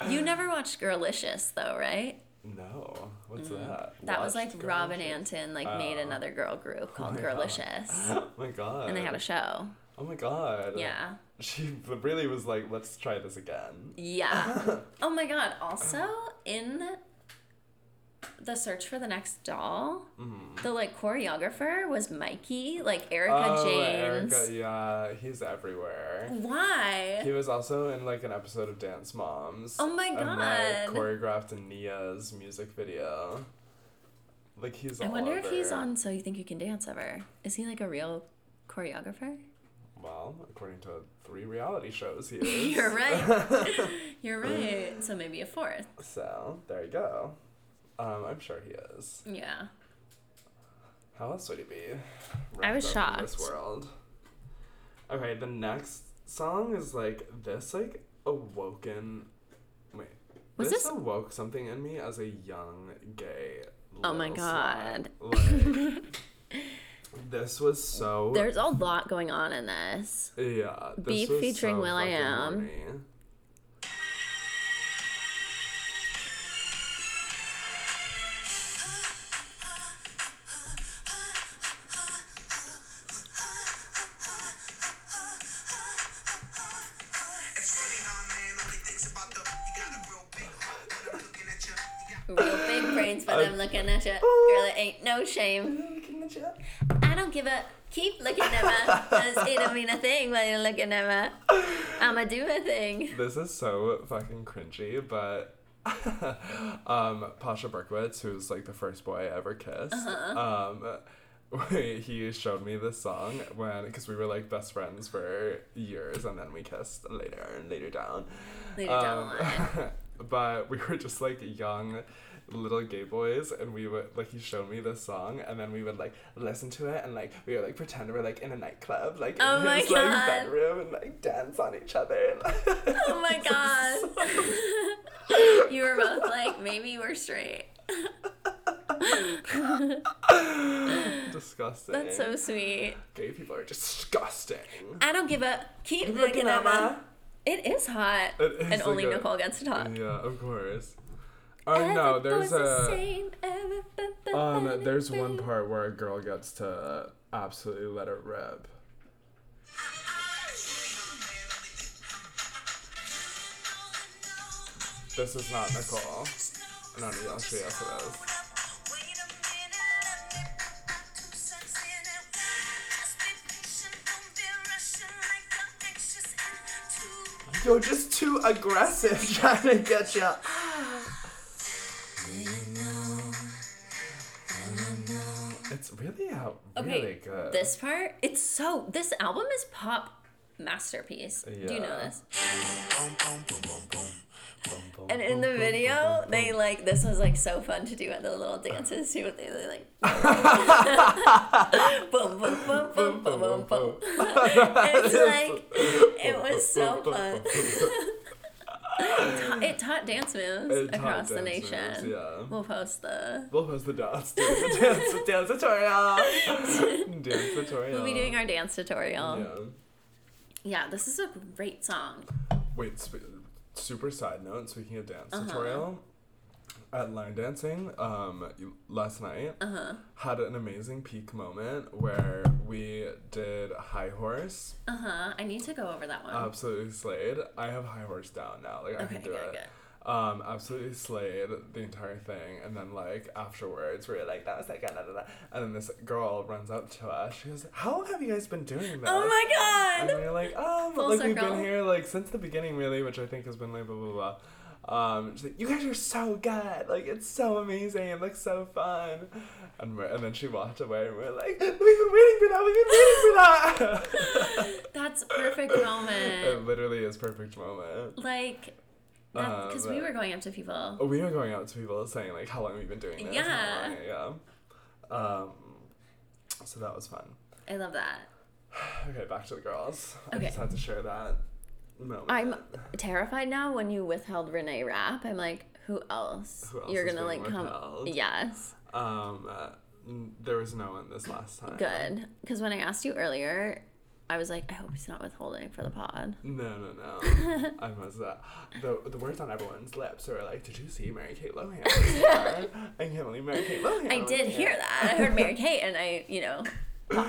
A: you never watched Girlicious though, right?
B: No, what's that?
A: Mm. That was like
B: Watched
A: Robin? Antin like made
B: Oh.
A: another girl group called
B: my God.
A: Girlicious.
B: Oh my god.
A: And they had a show.
B: Oh my god.
A: Yeah.
B: She really was like, let's try this again.
A: Yeah. oh my god. Also, in the search for the next doll, mm-hmm. the like choreographer was Mikey, like Erica
B: oh,
A: James.
B: Erica, yeah, he's everywhere.
A: Why?
B: He was also in like an episode of Dance Moms.
A: Oh my god!
B: And, like choreographed Nia's music video. Like he's.
A: I
B: all
A: wonder if he's on So You Think You Can Dance ever. Is he like a real choreographer?
B: Well, according to three reality shows, he is.
A: You're right. You're right. So maybe a fourth.
B: So there you go. Um, I'm sure he is.
A: Yeah.
B: How else would he be?
A: I was
B: shocked. This world. Okay, the next song is like this, like awoken. Wait,
A: Was
B: this,
A: this-
B: awoke something in me as a young gay.
A: Oh my God.
B: Like, this was so.
A: There's a lot going on in this.
B: yeah. This
A: Beep
B: was
A: featuring
B: so
A: Will I Am.
B: horny.
A: Shame. I don't give a. Keep looking at me. It don't mean a thing when you're looking at me. I'ma do a thing.
B: This is so fucking cringy, but um, Pasha Berkowitz, who's like the first boy I ever kissed,
A: Uh-huh.
B: um, he showed me this song when because we were like best friends for years, and then we kissed later and later down.
A: Later down the line.
B: Um, but we were just like young little gay boys and we would like he showed me this song and then we would like listen to it and like we would like pretend we are like in a nightclub like
A: Oh
B: in
A: my
B: his
A: God.
B: like bedroom and like dance on each other
A: Oh my god. you were both like, maybe we're straight.
B: disgusting
A: That's so sweet.
B: gay people are disgusting
A: I don't give a. Keep
B: Looking
A: looking
B: at
A: at
B: me.
A: It is hot.
B: It is
A: and only
B: a-
A: Nicole gets to talk.
B: yeah of course oh no there's
A: the
B: a
A: same,
B: um there's one part where a girl gets to absolutely let it rip This is not Nicole. No, no, actually, yes, it is. You're just too aggressive trying to get you. It's really out,
A: Okay,
B: really good.
A: this part, it's so. This album is pop masterpiece. Do you know this? And in the video, they like this was like so fun to do at the little dances too. They they, like boom boom boom boom boom boom boom. It's like it was so fun. it taught dance moves
B: It
A: across the nation.
B: moves, yeah.
A: We'll post the.
B: We'll post the dance, the dance, dance tutorial. dance tutorial.
A: We'll be doing our dance tutorial.
B: Yeah.
A: Yeah, this is a great song.
B: Wait, super side note. Speaking of dance
A: Uh-huh.
B: tutorial, at line dancing, um, last night
A: Uh-huh.
B: had an amazing peak moment where we did high horse.
A: Uh huh. I need to go over that one.
B: Absolutely slayed. I have high horse down now. Like I
A: Okay,
B: can do
A: good,
B: it.
A: good.
B: Um, absolutely slayed the entire thing, and then like afterwards, we were like, "That was like," da, da, da. and then this girl runs up to us. She goes, "How long have you guys been doing this?"
A: oh my
B: And
A: god!
B: we we're like, um,
A: Full
B: like we've been here like since the beginning, really, which I think has been like blah blah blah. Um, she's like, "You guys are so good! Like it's so amazing! It looks so fun!" And we're, and then she walked away, and we're like, "We've been waiting for that! We've been waiting for that!"
A: That's perfect moment.
B: it literally is perfect moment.
A: Like,
B: Uh,
A: because we were going up to people.
B: Oh, we were going up to people saying like how long we've been doing this.
A: Yeah.
B: yeah. Um, so that was fun.
A: I love that.
B: Okay, back to the girls. I
A: Okay.
B: just had to share that moment.
A: I'm terrified now when you withheld Renee Rapp. I'm like, who else?
B: Who else
A: You're gonna like come. Yes.
B: Um, uh, there was no one this last time.
A: Good. Because when I asked you earlier, I was like, I hope he's not withholding for the pod.
B: No, no, no. I was uh, the the words on everyone's lips are like, "Did you see Mary Kate Lohan?" I can't believe Mary Kate Lohan.
A: I did hear that. I heard Mary Kate, and I, you know,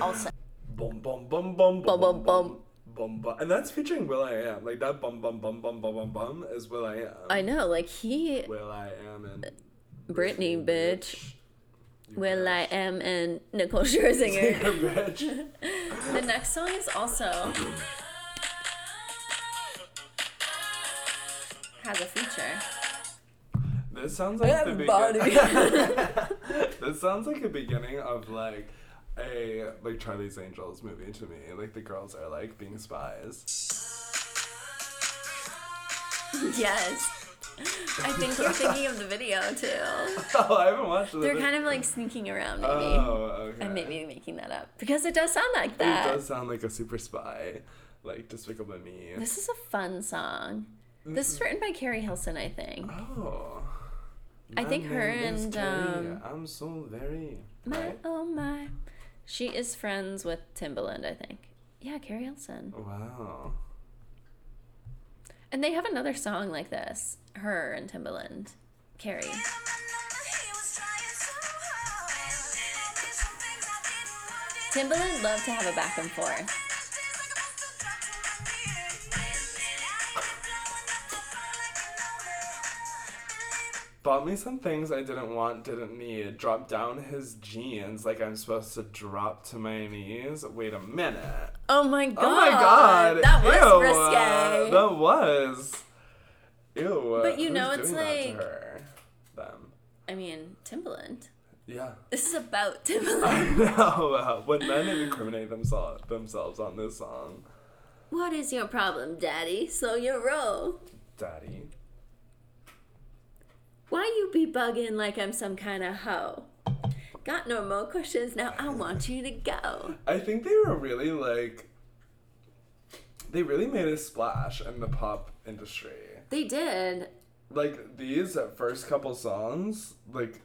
A: also.
B: Bum bum bum bum
A: Bum, bum, bum.
B: bum bum, and that's featuring Will I Am. Like that bum bum bum bum bum bum bum is Will I Am.
A: I know, like he,
B: Will I Am and
A: Britney, bitch.
B: You
A: Will I am and Nicole Scherzinger. the next song is also has a feature.
B: This sounds like the beginning. this sounds like a beginning of like a like Charlie's Angels movie to me. Like the girls are like being spies.
A: yes. I think you're thinking of the video too.
B: Oh, I haven't watched it.
A: They're kind of like sneaking around, maybe.
B: Oh, okay.
A: I may be making that up because it does sound like that.
B: It does sound like a super spy, like Despicable Me.
A: This is a fun song. This is written by Keri Hilson, I think.
B: Oh.
A: I think her and, um,
B: I'm so very.
A: My
B: Right?
A: oh my. She is friends with Timbaland, I think. Yeah, Keri Hilson.
B: Wow.
A: And they have another song like this. Her and Timbaland. Carrie. Timbaland loved to have a back and forth.
B: Bought me some things I didn't want, didn't need. Dropped down his jeans like I'm supposed to drop to my knees. Wait a minute.
A: Oh my god.
B: Oh my god.
A: That was
B: Ew,
A: risque.
B: that was. Ew.
A: But you
B: who's
A: know, it's
B: doing that to
A: like-
B: her? Them.
A: I mean, Timbaland.
B: Yeah.
A: This is about Timbaland.
B: I know. When men incriminate themselves themselves on this song,
A: what is your problem, daddy? Slow your roll.
B: Daddy.
A: Why you be bugging like I'm some kind of hoe? Got no more questions now. I want you to go.
B: I think they were really like. They really made a splash in the pop industry.
A: They did.
B: Like these first couple songs, like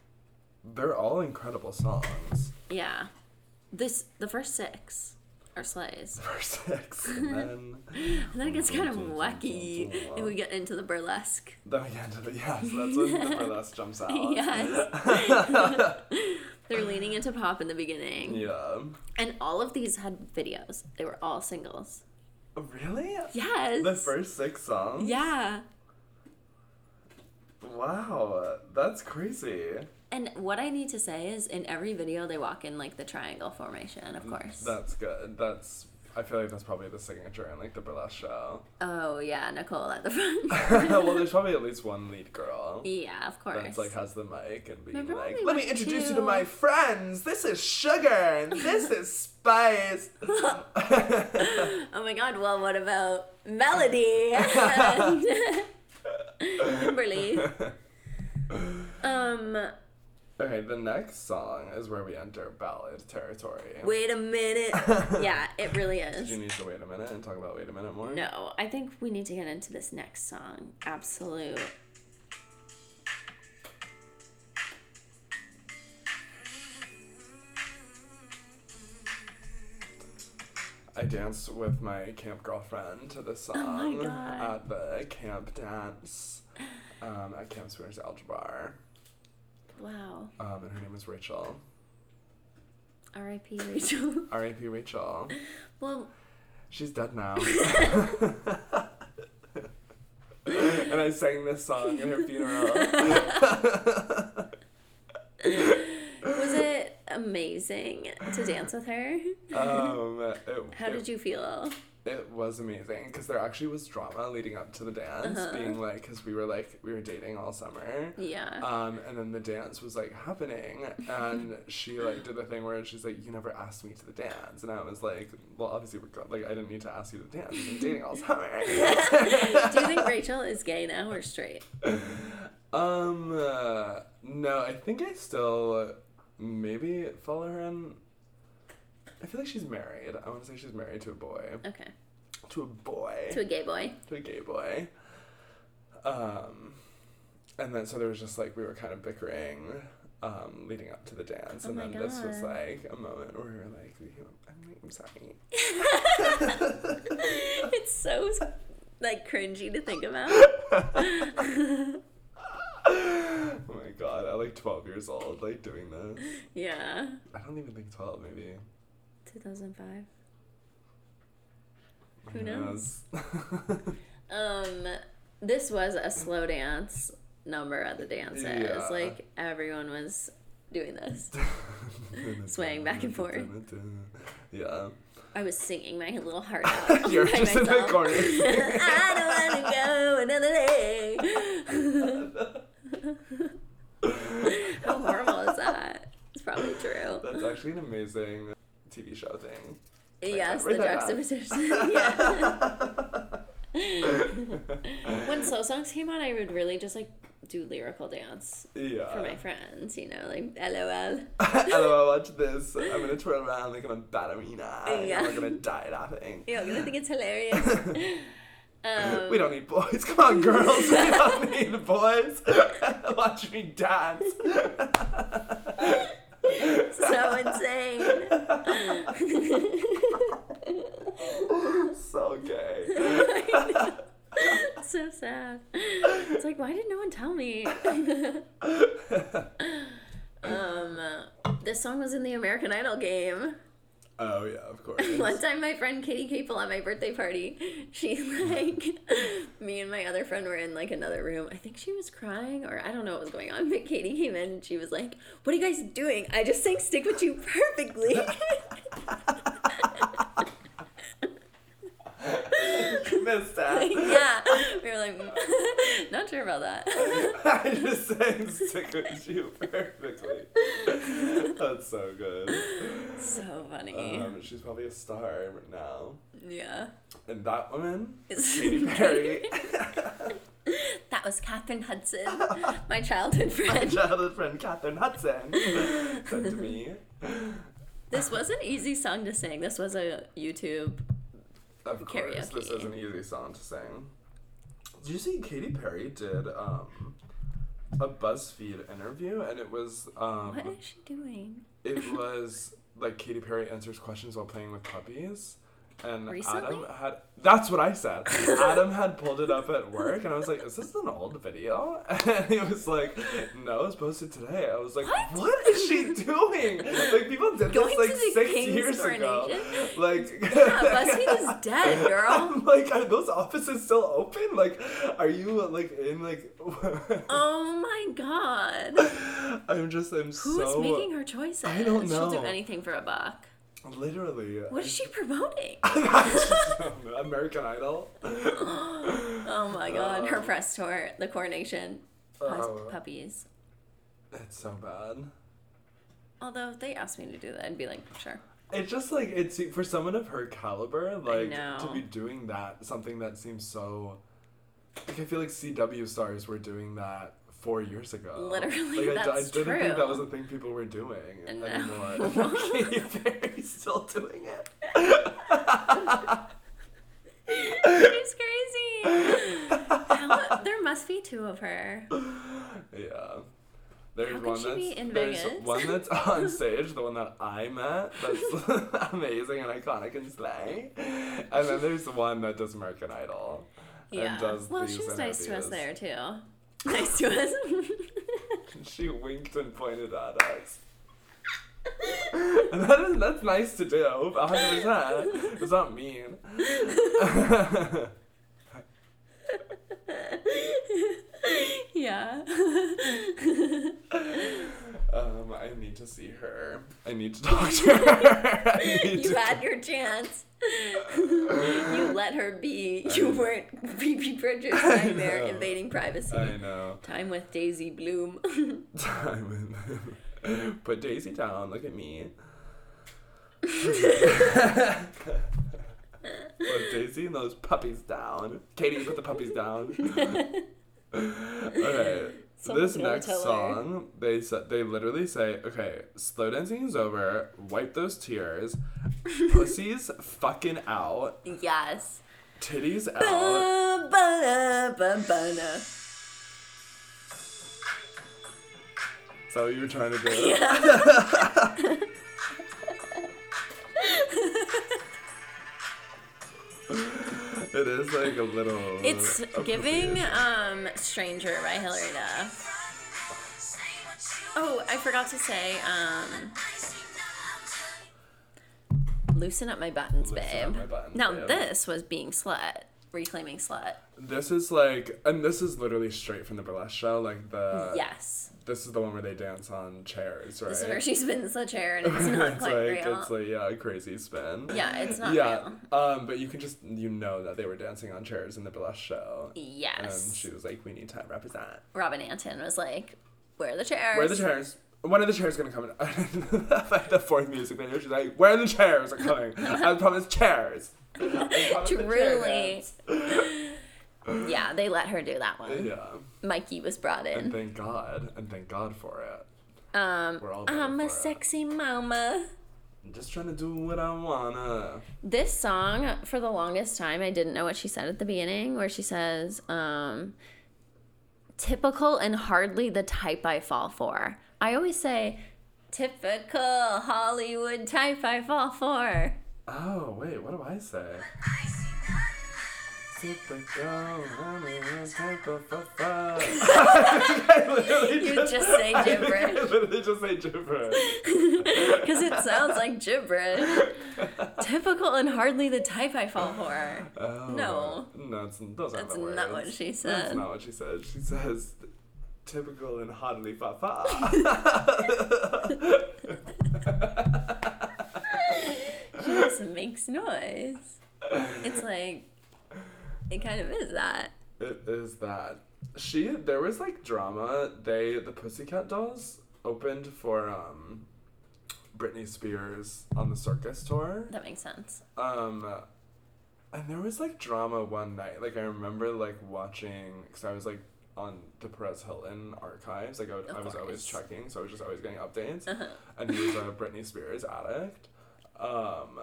B: they're all incredible songs.
A: Yeah. This the first six are slays.
B: First six, and then
A: And then it gets kind of wacky and we get into the burlesque.
B: then we get into the yes. That's when the burlesque jumps out.
A: Yes. They're leaning into pop in the beginning.
B: Yeah.
A: And all of these had videos. They were all singles.
B: Oh, really?
A: Yes.
B: The first six songs.
A: Yeah.
B: Wow, that's crazy.
A: And what I need to say is in every video they walk in like the triangle formation, of course.
B: That's good. That's. I feel like that's probably the signature in like the burlesque show.
A: Oh yeah, Nicole at the front.
B: well, there's probably at least one lead girl.
A: yeah, of course.
B: That's like has the mic and being
A: Remember
B: like, "Let me introduce you
A: to-
B: to my friends. This is Sugar and this is Spice."
A: Oh my god, well what about Melody and Kimberly? Um
B: okay, the next song is where we enter ballad territory.
A: wait a minute. Yeah, it really
B: Did
A: is.
B: you need to wait a minute and talk about wait a minute more?
A: No, I think we need to get into this next song. Absolute.
B: I danced with my camp girlfriend to this
A: Oh
B: song
A: God.
B: at the camp dance um, at Camp Spooners Algebra.
A: Wow.
B: Um, and her name is Rachel.
A: R.I.P. Rachel.
B: R.I.P. Rachel.
A: well,
B: She's dead now. and I sang this song at her funeral.
A: was it amazing to dance with her?
B: um, it,
A: How did you feel?
B: It was amazing because there actually was drama leading up to the dance,
A: Uh-huh.
B: being like, because we were like, we were dating all summer.
A: Yeah.
B: Um, and then the dance was like happening, and she like did the thing where she's like, "You never asked me to the dance," and I was like, "Well, obviously we're go- like I didn't need to ask you to dance. We've been dating all summer."
A: Do you think Rachel is gay now or straight?
B: um, uh, no, I think I still maybe follow her on. I feel like she's married. I want to say she's married to a boy.
A: Okay.
B: To a boy.
A: To a gay boy.
B: to a gay boy. Um, and then so there was just like we were kind of bickering, um, leading up to the dance,
A: Oh
B: and then this was like a moment where we were like, I'm, like, I'm sorry.
A: it's so like cringy to think about.
B: oh my god, at like 12 years old, like doing this.
A: yeah.
B: I don't even think 12, maybe.
A: 2005.
B: Who
A: knows? Um, this was a slow dance number at the dances.
B: Yeah.
A: Like everyone was doing this. Swaying back and forth.
B: Yeah.
A: I was singing my little heart out.
B: You're just in the corner.
A: I don't want to go another day. How horrible is that? It's probably true.
B: That's actually an amazing TV show thing.
A: Yes,
B: Write
A: the juxtaposition. yeah. when slow songs came on, I would really just like do lyrical dance
B: Yeah.
A: for my friends. You know, like LOL.
B: Hello, watch this. I'm gonna twirl around like I'm a ballerina.
A: Yeah.
B: We're gonna die laughing.
A: Yeah, I'm gonna think it's hilarious. Um,
B: we don't need boys. Come on, girls. we don't need boys. Watch me dance.
A: So insane.
B: so gay.
A: so sad. It's like, why did no one tell me? um, this song was in the American Idol game.
B: Oh yeah, of course.
A: One time, my friend Katie Capel at my birthday party, she like, me and my other friend were in like another room. I think she was crying or I don't know what was going on. But Katie came in and she was like, "What are you guys doing? I just sang "Stick with You" perfectly."
B: missed that.
A: yeah, we were like, "Mm, not sure about that.
B: I just sang stick with you perfectly. That's so good.
A: so funny.
B: Um, she's probably a star now.
A: yeah.
B: And that woman,
A: is
B: Katy Perry,
A: That was Katherine Hudson, my childhood friend.
B: my childhood friend Katherine Hudson, said to me.
A: This was an easy song to sing. This was a YouTube.
B: Of course, this is an easy song to sing. Did you see Katy Perry did um, a BuzzFeed interview, and it was um,
A: What is she doing?
B: it was like Katy Perry answers questions while playing with puppies. And
A: Recently?
B: Adam had that's what I said. Adam had pulled it up at work and I was like, Is this an old video? And he was like, No, it was posted today. I was like,
A: What?
B: What is she doing? Like people did
A: Going
B: this like six
A: King's
B: years ago. Like
A: Yeah, BuzzFeed is dead, girl.
B: I'm like, are those offices still open? Like, are you like in like
A: Oh my god.
B: I'm just I'm so.
A: Who's
B: so
A: making her choices?
B: I don't know.
A: She'll do anything for a buck.
B: Literally
A: What is she promoting?
B: American Idol.
A: Oh my god. Her
B: Um,
A: press tour, the coronation.
B: Oh.
A: puppies.
B: It's so bad.
A: Although if they asked me to do that, I'd be like, sure.
B: It's just like it's for someone of her caliber, like to be doing that, something that seems so. Like I feel like CW stars were doing that four years ago.
A: Literally,
B: like, I d- I,
A: that's
B: didn't think that was a thing people were doing
A: No.
B: anymore. Katy Perry's still doing it.
A: She's crazy. How, there must be two of her.
B: Yeah. There's one
A: she
B: that's there's one that's on stage, the one that I met, that's amazing and iconic and slay. And then there's the one that does American Idol.
A: Yeah.
B: And does
A: well,
B: these
A: she's nice to us there too. Nice to us.
B: She winked and pointed at us. and that is that's nice to do, hundred percent. It's not mean.
A: yeah.
B: Um, I need to see her. I need to talk to her.
A: You
B: to
A: had your chance. you let her be. You weren't Phoebe Bridgers lying there invading privacy.
B: I know.
A: Time with Daisy Bloom.
B: Time with Put Daisy down. Look at me. put Daisy and those puppies down. Katie, put the puppies down. okay.
A: Someone
B: this next song, they said they literally say, okay, slow dancing is over. Wipe those tears. Pussy's fucking out.
A: yes.
B: Titties out. Is that what you were trying to do? it is like a little.
A: It's giving um Stranger by Hilary Duff. Oh, I forgot to say, um Loosen up my buttons,
B: Loosen
A: babe.
B: up my buttons,
A: now
B: babe.
A: this was being slut. Reclaiming slut.
B: This is like, and this is literally straight from the burlesque show. Like the.
A: yes.
B: This is the one where they dance on chairs, right?
A: This is where she spins the chair and it's not
B: it's
A: quite
B: like
A: real.
B: it's like yeah, a crazy spin.
A: yeah, it's not
B: yeah,
A: real.
B: um, but you can just you know that they were dancing on chairs in the burlesque show,
A: Yes.
B: and she was like, "We need to represent."
A: Robin Antin was like, Where are the chairs?
B: Where are the chairs? One of the chairs gonna come in? the fourth music video, she's like, "Where are the chairs are coming?" I promise chairs. I promise the chair
A: Truly. Yeah, they let her do that one.
B: Yeah,
A: Mikey was brought
B: and
A: in.
B: thank God, and thank God for it.
A: Um,
B: We're all
A: I'm a
B: for it.
A: sexy mama.
B: I'm just trying to do what I wanna.
A: This song, for the longest time, I didn't know what she said at the beginning, where she says, um, typical and hardly the type I fall for. I always say, typical Hollywood type I fall for.
B: Oh wait, what do I say? Typical, I'm a type of. I literally
A: You just say
B: I
A: gibberish.
B: literally just say gibberish.
A: Because it sounds like gibberish. typical and hardly the type I fall for.
B: Oh,
A: No.
B: no, it's, those aren't
A: That's
B: the words.
A: not what she says.
B: That's
A: said.
B: not what she said. She says typical and hardly fa fa.
A: She just makes noise. It's like, it kind of is that.
B: It is that she there was like drama. They the Pussycat Dolls opened for um Britney Spears on the circus tour.
A: That makes sense.
B: Um and there was like drama one night. Like I remember like watching cuz I was like on the Perez Hilton archives. Like I, would, I was always checking, so I was just always getting updates.
A: Uh-huh.
B: And he was a Britney Spears addict. Um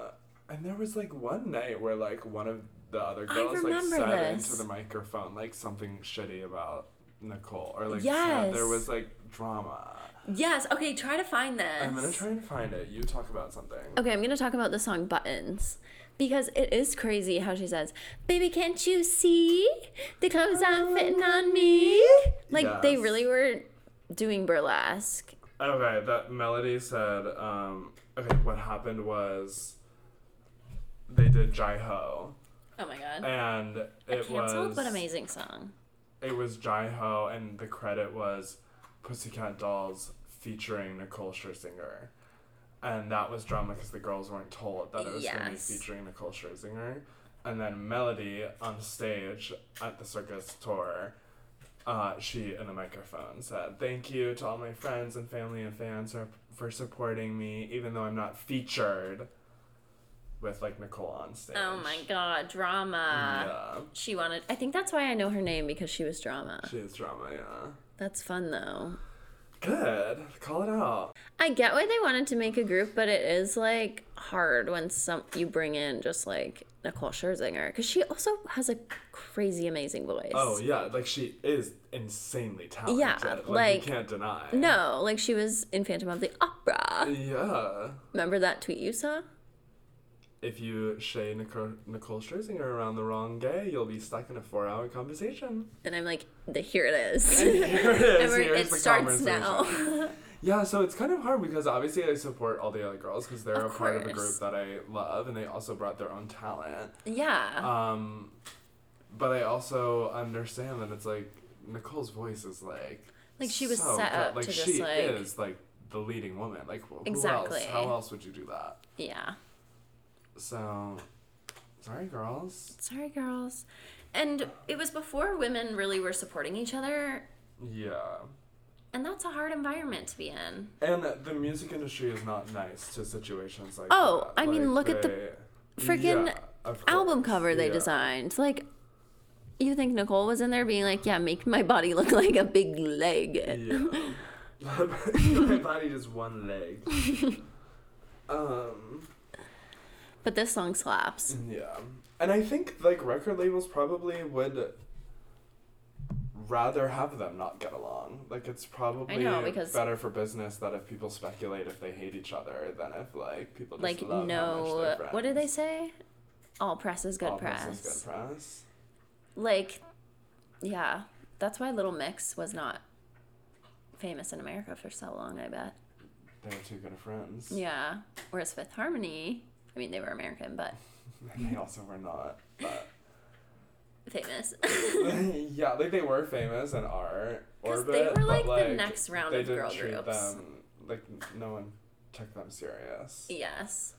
B: and there was like one night where like one of the other girls like said
A: this.
B: into the microphone like something shitty about Nicole or like
A: Yes.
B: there was like drama.
A: Yes. Okay. Try to find this.
B: I'm gonna try and find it. You talk about something.
A: Okay, I'm gonna talk about the song Buttons. Because it is crazy how she says, Baby, can't you see? The clothes aren't fitting on me. Like, they really were doing burlesque.
B: Okay, that melody said. Um, okay, what happened was they did Jai Ho,
A: Oh my god.
B: and
A: A
B: it
A: canceled
B: was
A: but amazing song.
B: it was Jai Ho, and the credit was Pussycat Dolls featuring Nicole Scherzinger. And that was drama because the girls weren't told that it was going to be featuring Nicole Scherzinger. And then Melody on stage at the circus tour, uh, she in a microphone said, Thank you to all my friends and family and fans for, for supporting me, even though I'm not featured with like Nicole on stage.
A: Oh my god, drama.
B: Yeah.
A: She wanted. I think that's why I know her name because she was drama.
B: She is drama, yeah.
A: That's fun though.
B: Good. Call it out.
A: I get why they wanted to make a group, but it is like hard when some you bring in just like Nicole Scherzinger because she also has a crazy amazing voice.
B: Oh yeah, like she is insanely talented.
A: Yeah,
B: like,
A: like-
B: you can't deny.
A: No, like she was in Phantom of the Opera.
B: Yeah.
A: Remember that tweet you saw?
B: If you shay Nicole, Nicole Scherzinger around the wrong gay, you'll be stuck in a four-hour conversation.
A: And I'm like, the, here it is.
B: And here it is.
A: It starts now.
B: Yeah, so it's kind of hard because obviously I support all the other girls because they're
A: Of
B: a part of
A: a
B: group that I love, and they also brought their own talent.
A: yeah.
B: Um, but I also understand that it's like Nicole's voice is like
A: Like, she was
B: so
A: set up
B: like
A: to just,
B: she
A: like-
B: is like the leading woman. Like who
A: Exactly.
B: else? How else would you do that?
A: Yeah.
B: So, sorry, girls.
A: Sorry, girls. And it was before women really were supporting each other,
B: Yeah.
A: and that's a hard environment to be in.
B: And the music industry is not nice to situations like
A: Oh,
B: that.
A: I mean,
B: Like,
A: look at the freaking
B: Yeah,
A: Album cover they
B: yeah.
A: designed. Like, you think Nicole was in there being like, yeah, make my body look like a big leg.
B: Yeah. my body just one leg. um.
A: But this song slaps.
B: Yeah, and I think like record labels probably would rather have them not get along. Like it's probably
A: know, because-
B: better for business that if people speculate if they hate each other than if like people just
A: Like,
B: love
A: no. What did they say? All press is good
B: All
A: press.
B: press is good press.
A: Like, yeah. That's why Little Mix was not famous in America for so long, I bet.
B: They were too good of friends.
A: Yeah. Whereas Fifth Harmony, I mean, they were American, but
B: they also were not. But
A: famous.
B: yeah, like they were famous in art
A: 'Cause
B: orbit,
A: they were,
B: but
A: like,
B: like
A: the next round
B: they
A: of
B: didn't
A: girl
B: treat
A: groups.
B: them like no one took them serious.
A: yes.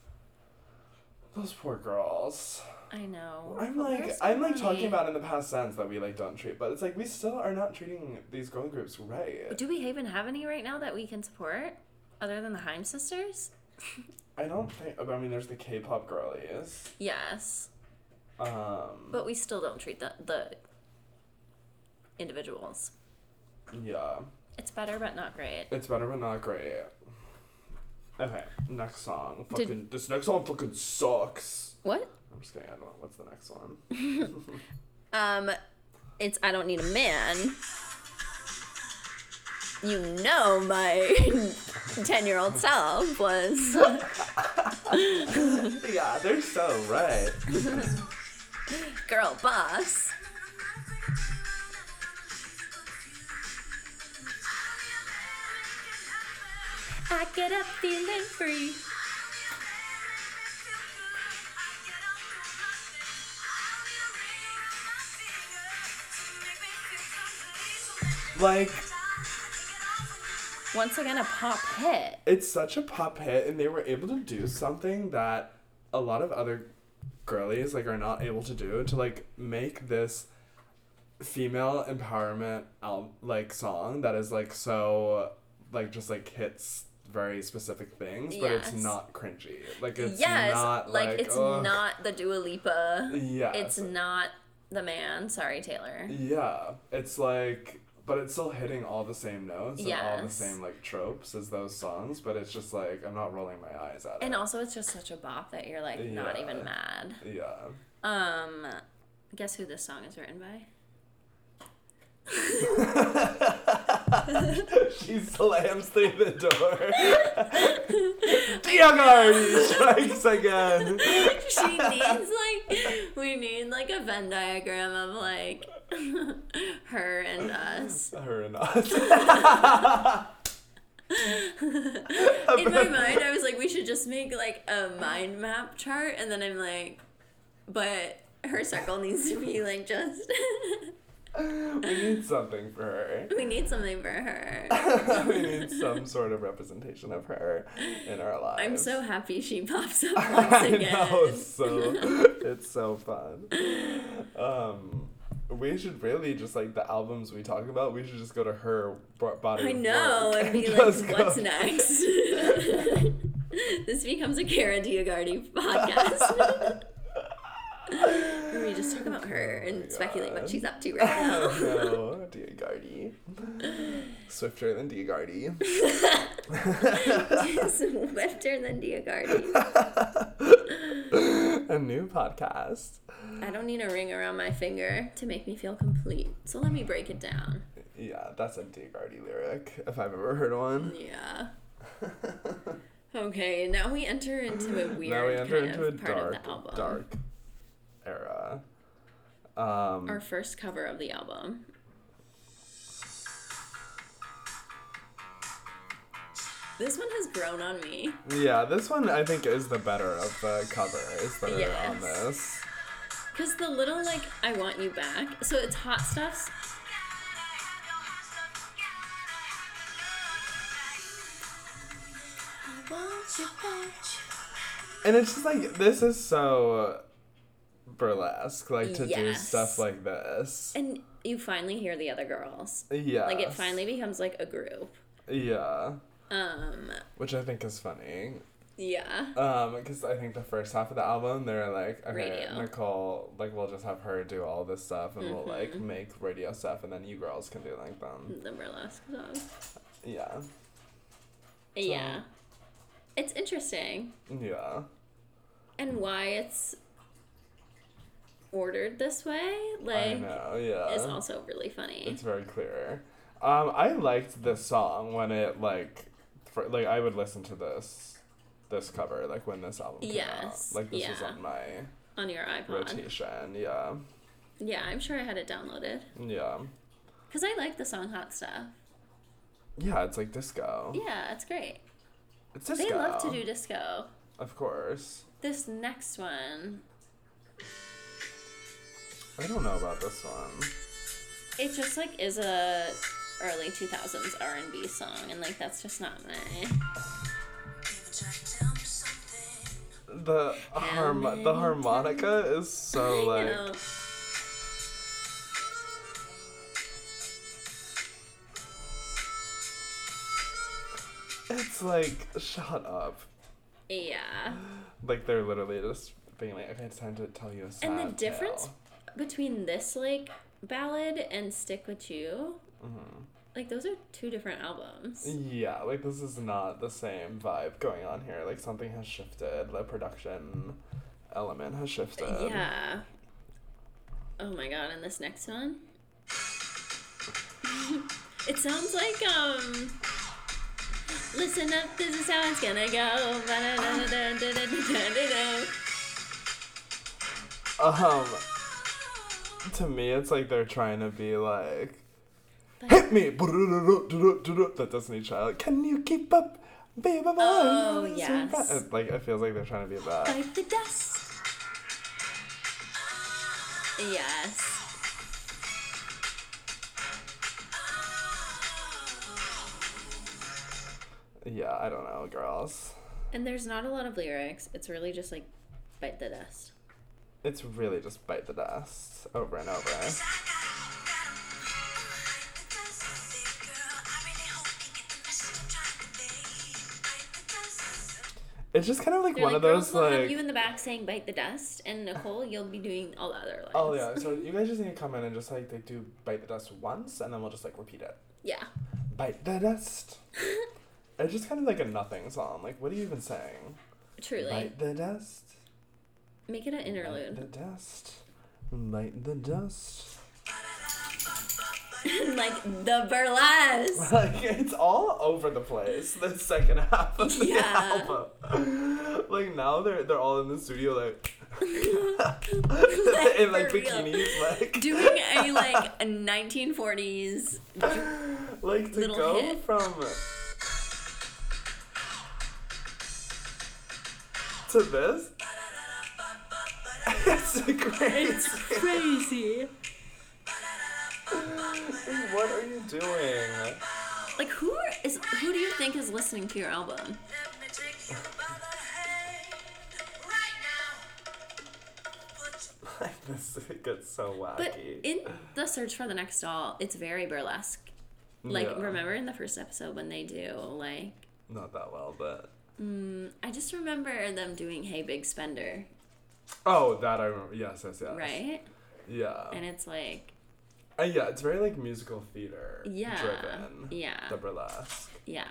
B: Those poor girls.
A: I know.
B: I'm like I'm like talking about in the past sense that we like don't treat, but it's like we still are not treating these girl groups right.
A: Do we even have any right now that we can support other than the Haim sisters?
B: I don't think. I mean, there's the K-pop girlies.
A: Yes,
B: Um.
A: but we still don't treat the the individuals.
B: yeah,
A: It's better, but not great.
B: it's better but not great. Okay, next song.
A: Did-
B: Fucking this next song fucking sucks.
A: What?
B: I'm just kidding. I don't know what's the next one.
A: Um, it's I don't need a man. You know, my ten-year-old self was
B: yeah, they're so right.
A: girl boss. I get up feeling free.
B: Like
A: Once again, a pop hit.
B: it's such a pop hit, and they were able to do something that a lot of other girlies like are not able to do to like make this female empowerment like song that is like so like just like hits very specific things but it's not cringy like it's
A: yes,
B: not
A: like,
B: like,
A: it's
B: ugh.
A: not the Dua Lipa.
B: yeah
A: It's not the man. Sorry, Taylor.
B: yeah it's like but it's still hitting all the same notes and all the same like tropes as those songs but it's just like i'm not rolling my eyes at
A: And
B: it
A: also, it's just such a bop that you're like not
B: Yeah.
A: even mad.
B: yeah
A: Um, guess who this song is written by?
B: she slams through the door. DioGuardi strikes again.
A: she needs we need like a Venn diagram of like her and us.
B: Her and us.
A: In my mind, I was like, we should just make like a mind map chart, and then I'm like, but her circle needs to be like just.
B: we need something for her.
A: we need something for her.
B: we need some sort of representation of her in our lives.
A: I'm so happy she pops up once
B: I
A: again.
B: know, so it's so fun. Um, we should really just like the albums we talk about. We should just go to her bo- body.
A: I know, and be
B: just
A: like,
B: go-
A: what's next? this becomes a Kara DioGuardi podcast. Where we just talk about her and oh speculate what she's up to right now.
B: Oh no, DioGuardi. Swifter than DioGuardi.
A: Swifter than DioGuardi.
B: A new podcast.
A: I don't need a ring around my finger to make me feel complete. So let me break it down.
B: Yeah, that's a DioGuardi lyric if I've ever heard one.
A: Yeah. Okay, now we enter into a weird
B: now we enter
A: kind
B: into a dark,
A: of the album.
B: dark era. Um,
A: Our first cover of the album. This one has grown on me.
B: yeah, this one I think is the better of the covers that are on
A: Yes.
B: this.
A: Cause the little like I want you back. So it's hot stuffs. want you back.
B: And it's just like this is so burlesque, like to do stuff like this.
A: And you finally hear the other girls.
B: Yeah.
A: Like it finally becomes like a group.
B: Yeah.
A: Um,
B: Which I think is funny.
A: yeah.
B: Um, because I think the first half of the album, they're like, okay,
A: Radio.
B: Nicole, like, we'll just have her do all this stuff, and we'll like
A: Mm-hmm.
B: make radio stuff, and then you girls can do like them.
A: The burlesque song.
B: Yeah,
A: Yeah. It's interesting.
B: yeah,
A: And why it's ordered this way, like,
B: know. Yeah,
A: is also really funny.
B: it's very clear. Um, I liked this song when it like, for, like I would listen to this, this cover like when this album came
A: Yes,
B: out. Like this was on my
A: on your iPod.
B: rotation. Yeah,
A: Yeah, I'm sure I had it downloaded.
B: yeah,
A: Because I like the song Hot Stuff.
B: yeah. It's like disco.
A: Yeah, it's great.
B: It's disco.
A: They love to do disco.
B: Of course.
A: This next one,
B: I don't know about this one.
A: it just like is a early 2000s R&B song and like that's just not my
B: The harm the harmonica is so like
A: know.
B: it's like shut up.
A: Yeah.
B: Like they're literally just being like, okay, it's time to tell you a sad
A: And the difference
B: tale."
A: between this like ballad and Stick With You,
B: mm-hmm.
A: like those are two different albums.
B: Yeah, like this is not the same vibe going on here. Like something has shifted. The production element has shifted.
A: Yeah. Oh my god, and this next one? it sounds like um Listen up, this is how it's gonna go.
B: Um to me, it's like they're trying to be like, hit me, that Destiny Child. Can you keep up, baby? boy?
A: Oh, yes.
B: bad. Like it feels like they're trying to be that.
A: Bite the dust. Yes.
B: Yeah, I don't know, girls.
A: And there's not a lot of lyrics. It's really just like bite the dust.
B: It's really just bite the dust over and over. It's just kind of like
A: They're
B: one
A: like,
B: of those
A: girls will have
B: like.
A: you in the back saying bite the dust, and Nicole, you'll be doing all the other oh, lines.
B: Oh yeah, so you guys just need to come in and just like they do bite the dust once, and then we'll just like repeat it.
A: Yeah.
B: Bite the dust. it's just kind of like a nothing song. Like, what are you even saying?
A: Truly.
B: Bite the dust.
A: Make it an interlude.
B: the dust. Light the dust.
A: like the burlesque.
B: Like it's all over the place. The second half of the
A: Yeah.
B: album. Like now they're they're all in the studio like in like
A: for real.
B: bikinis like
A: Doing a like a 1940s.
B: like to go
A: hit.
B: from to this. it's crazy.
A: crazy.
B: what are you doing?
A: Like who are, is who do you think is listening to your album?
B: Like this gets so wacky.
A: But in the search for the next doll, it's very burlesque. Like
B: Yeah.
A: remember in the first episode when they do like
B: Not that well, but mm,
A: I just remember them doing "Hey Big Spender,"
B: oh, that I remember. Yes, yes, yes.
A: right?
B: Yeah.
A: And it's like,
B: Uh, yeah, it's very like musical theater
A: yeah,
B: driven.
A: yeah,
B: The burlesque.
A: yeah.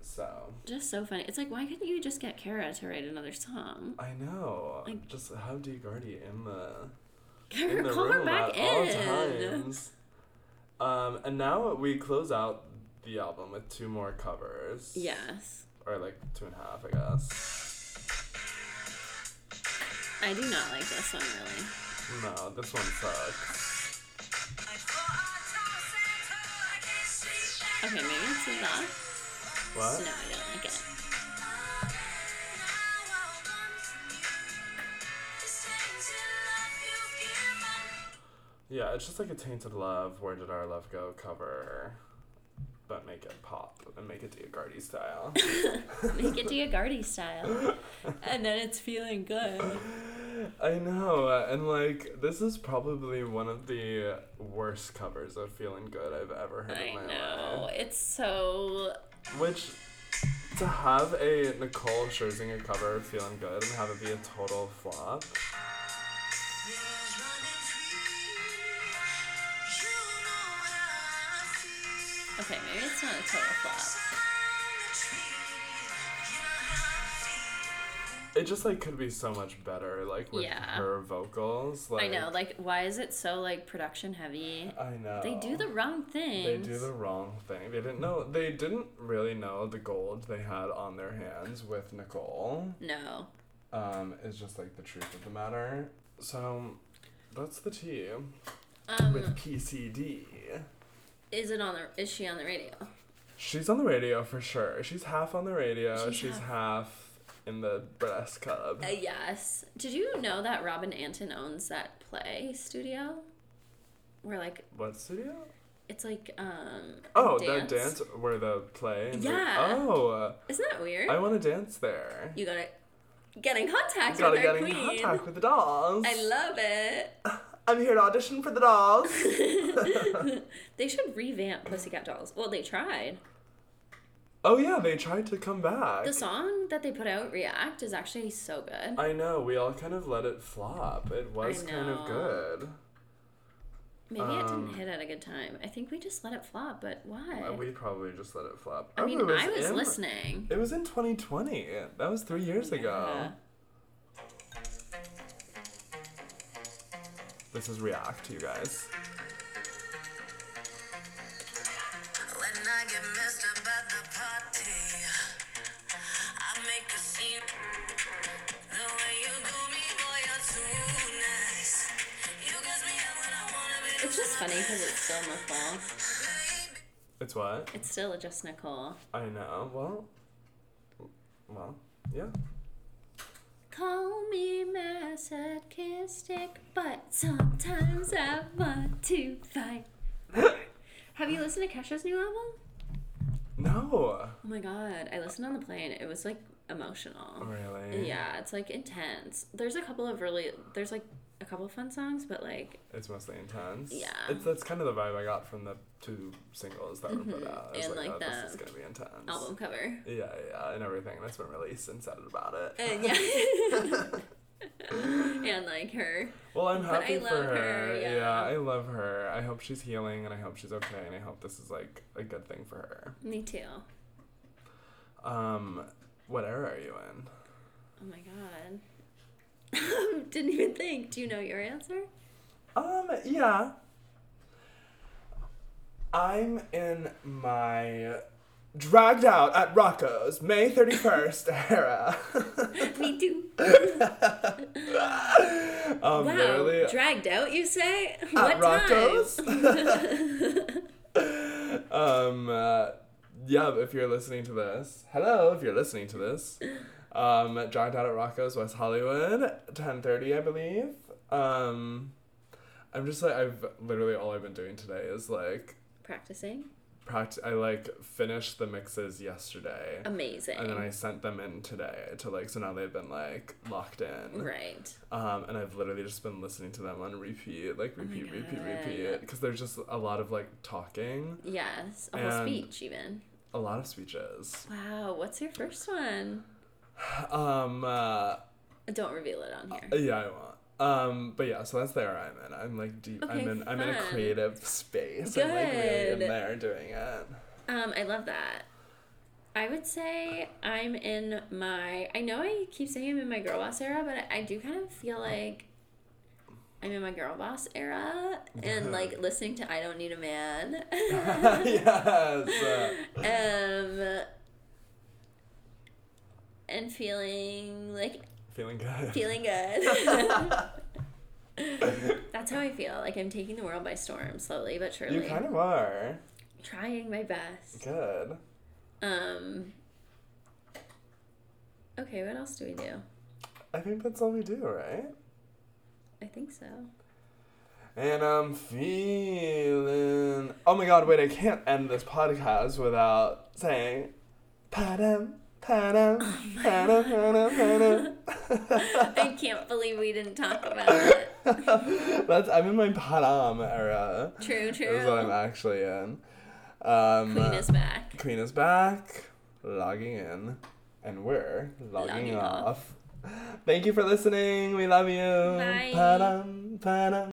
B: So
A: Just so funny. It's like, why couldn't you just get Kara to write another song?
B: I know.
A: Like-
B: just have DioGuardi in the
A: Kara,
B: in the
A: call
B: room
A: her back
B: at all
A: in.
B: times. Um, and now we close out the album with two more covers.
A: Yes,
B: Or like two and a half, I guess.
A: I do not like this one really.
B: No, this one sucks.
A: Okay, maybe it's that.
B: What?
A: No, I don't like it.
B: Yeah, it's just like a tainted love. Where did our love go? Cover. But make it pop and make it DioGuardi style.
A: Make it DioGuardi style. And then it's feeling good.
B: I know, and like this is probably one of the worst covers of "Feeling Good" I've ever heard
A: I
B: in my
A: know.
B: life.
A: It's so.
B: Which to have a Nicole Scherzinger cover of "Feeling Good" and have it be a total flop.
A: Okay, maybe it's not a total flop.
B: It just like could be so much better, like with
A: Yeah.
B: her vocals. Like
A: I know, like, why is it so, like, production heavy?
B: I know
A: They do the wrong thing.
B: They do the wrong thing. They didn't know. They didn't really know the gold they had on their hands with Nicole.
A: No.
B: Um, is just like the truth of the matter. So, that's the tea
A: Um,
B: with PCD.
A: Is it on the? Is she on the radio?
B: She's on the radio for sure. She's half on the radio.
A: She's
B: She's, half in the Breast Club.
A: Uh, yes. Did you know that Robin Antin owns that play studio? Where like
B: what studio?
A: it's like um.
B: Oh, that dance where the play. and the-
A: Yeah.
B: oh,
A: Isn't that weird?
B: I want to dance there.
A: you gotta get in contact
B: Gotta
A: with our
B: get in contact with the dolls.
A: I love it.
B: I'm here to audition for the dolls.
A: they should revamp Pussycat Dolls. Well, they tried.
B: oh yeah, they tried to come back.
A: The song that they put out, React, is actually so good.
B: I know. We all kind of let it flop. It was kind of good.
A: Maybe it
B: um,
A: didn't hit at a good time. I think we just let it flop, but why?
B: We probably just let it flop.
A: I
B: Oh,
A: mean,
B: it
A: I was
B: in-
A: listening.
B: It was in 2020. That was three years ago.
C: Up when I wanna be.
A: It's just funny because it's still Nicole.
B: It's what?
A: It's still just Nicole.
B: I know. Well, well, yeah.
A: Call me masochistic, but sometimes I want to fight. Have you listened to Kesha's new album?
B: No.
A: Oh my god, I listened on the plane. It was like emotional.
B: Really?
A: Yeah, it's like intense. There's a couple of really there's like a couple of fun songs, but like
B: It's mostly intense.
A: Yeah.
B: It's that's kind of the vibe I got from the two singles that were put out. I
A: And,
B: like,
A: like,
B: oh, this
A: the
B: is gonna be intense.
A: album cover.
B: Yeah, yeah, and everything that's been released and said about it.
A: And yeah. and like her.
B: Well, I'm
A: But I
B: happy for
A: love
B: her.
A: her,
B: Yeah.
A: yeah.
B: I love her. I hope she's healing and I hope she's okay and I hope this is like a good thing for her.
A: Me too.
B: Um, what era are you in?
A: Oh my god. Didn't even think. Do you know your answer?
B: Um, yeah. I'm in my dragged out at Rocco's May 31st era.
A: Me too.
B: um,
A: wow. Dragged out, you say?
B: at
A: what
B: Rocco's.
A: time?
B: um, uh, yeah, if you're listening to this, hello, if you're listening to this. Um, dragged out at Rocco's, West Hollywood, 10:30, I believe. Um, I'm just like I've literally all I've been doing today is like
A: Practicing.
B: Practice. I like finished the mixes yesterday,
A: Amazing.
B: and then I sent them in today to like so now they've been like locked in.
A: Right.
B: Um, and I've literally just been listening to them on repeat, like
A: Oh
B: repeat, repeat, repeat, because there's just a lot of like talking,
A: Yes. A whole speech, even.
B: a lot of speeches.
A: Wow. What's your first one?
B: Um, uh,
A: Don't reveal it on here.
B: yeah, I won't. Um, but yeah, so that's the era I'm in. I'm like deep. I'm
A: Okay,
B: in. I'm in a creative space. I'm like really in there doing it.
A: Um, I love that. I would say I'm in my. I know I keep saying I'm in my girl boss era, but I do kind of feel like I'm in my girl boss era and like listening to I Don't Need a Man.
B: yes.
A: um, and feeling like
B: feeling good.
A: feeling good. That's how I feel. Like I'm taking the world by storm, slowly but surely.
B: you kind of are.
A: trying my best.
B: Good.
A: Um. Okay, what else do we do?
B: I think that's all we do, right?
A: I think so.
B: And I'm feeling. Oh my god, wait, I can't end this podcast without saying. Padam,
A: I can't believe we didn't talk about it.
B: That's I'm in my padam era.
A: True, true.
B: That's what I'm actually in. Um,
A: Queen is back.
B: Queen is back, logging in, and we're logging,
A: Logging
B: off.
A: off.
B: Thank you for listening. We love you.
A: Bye.
B: Padam, padam.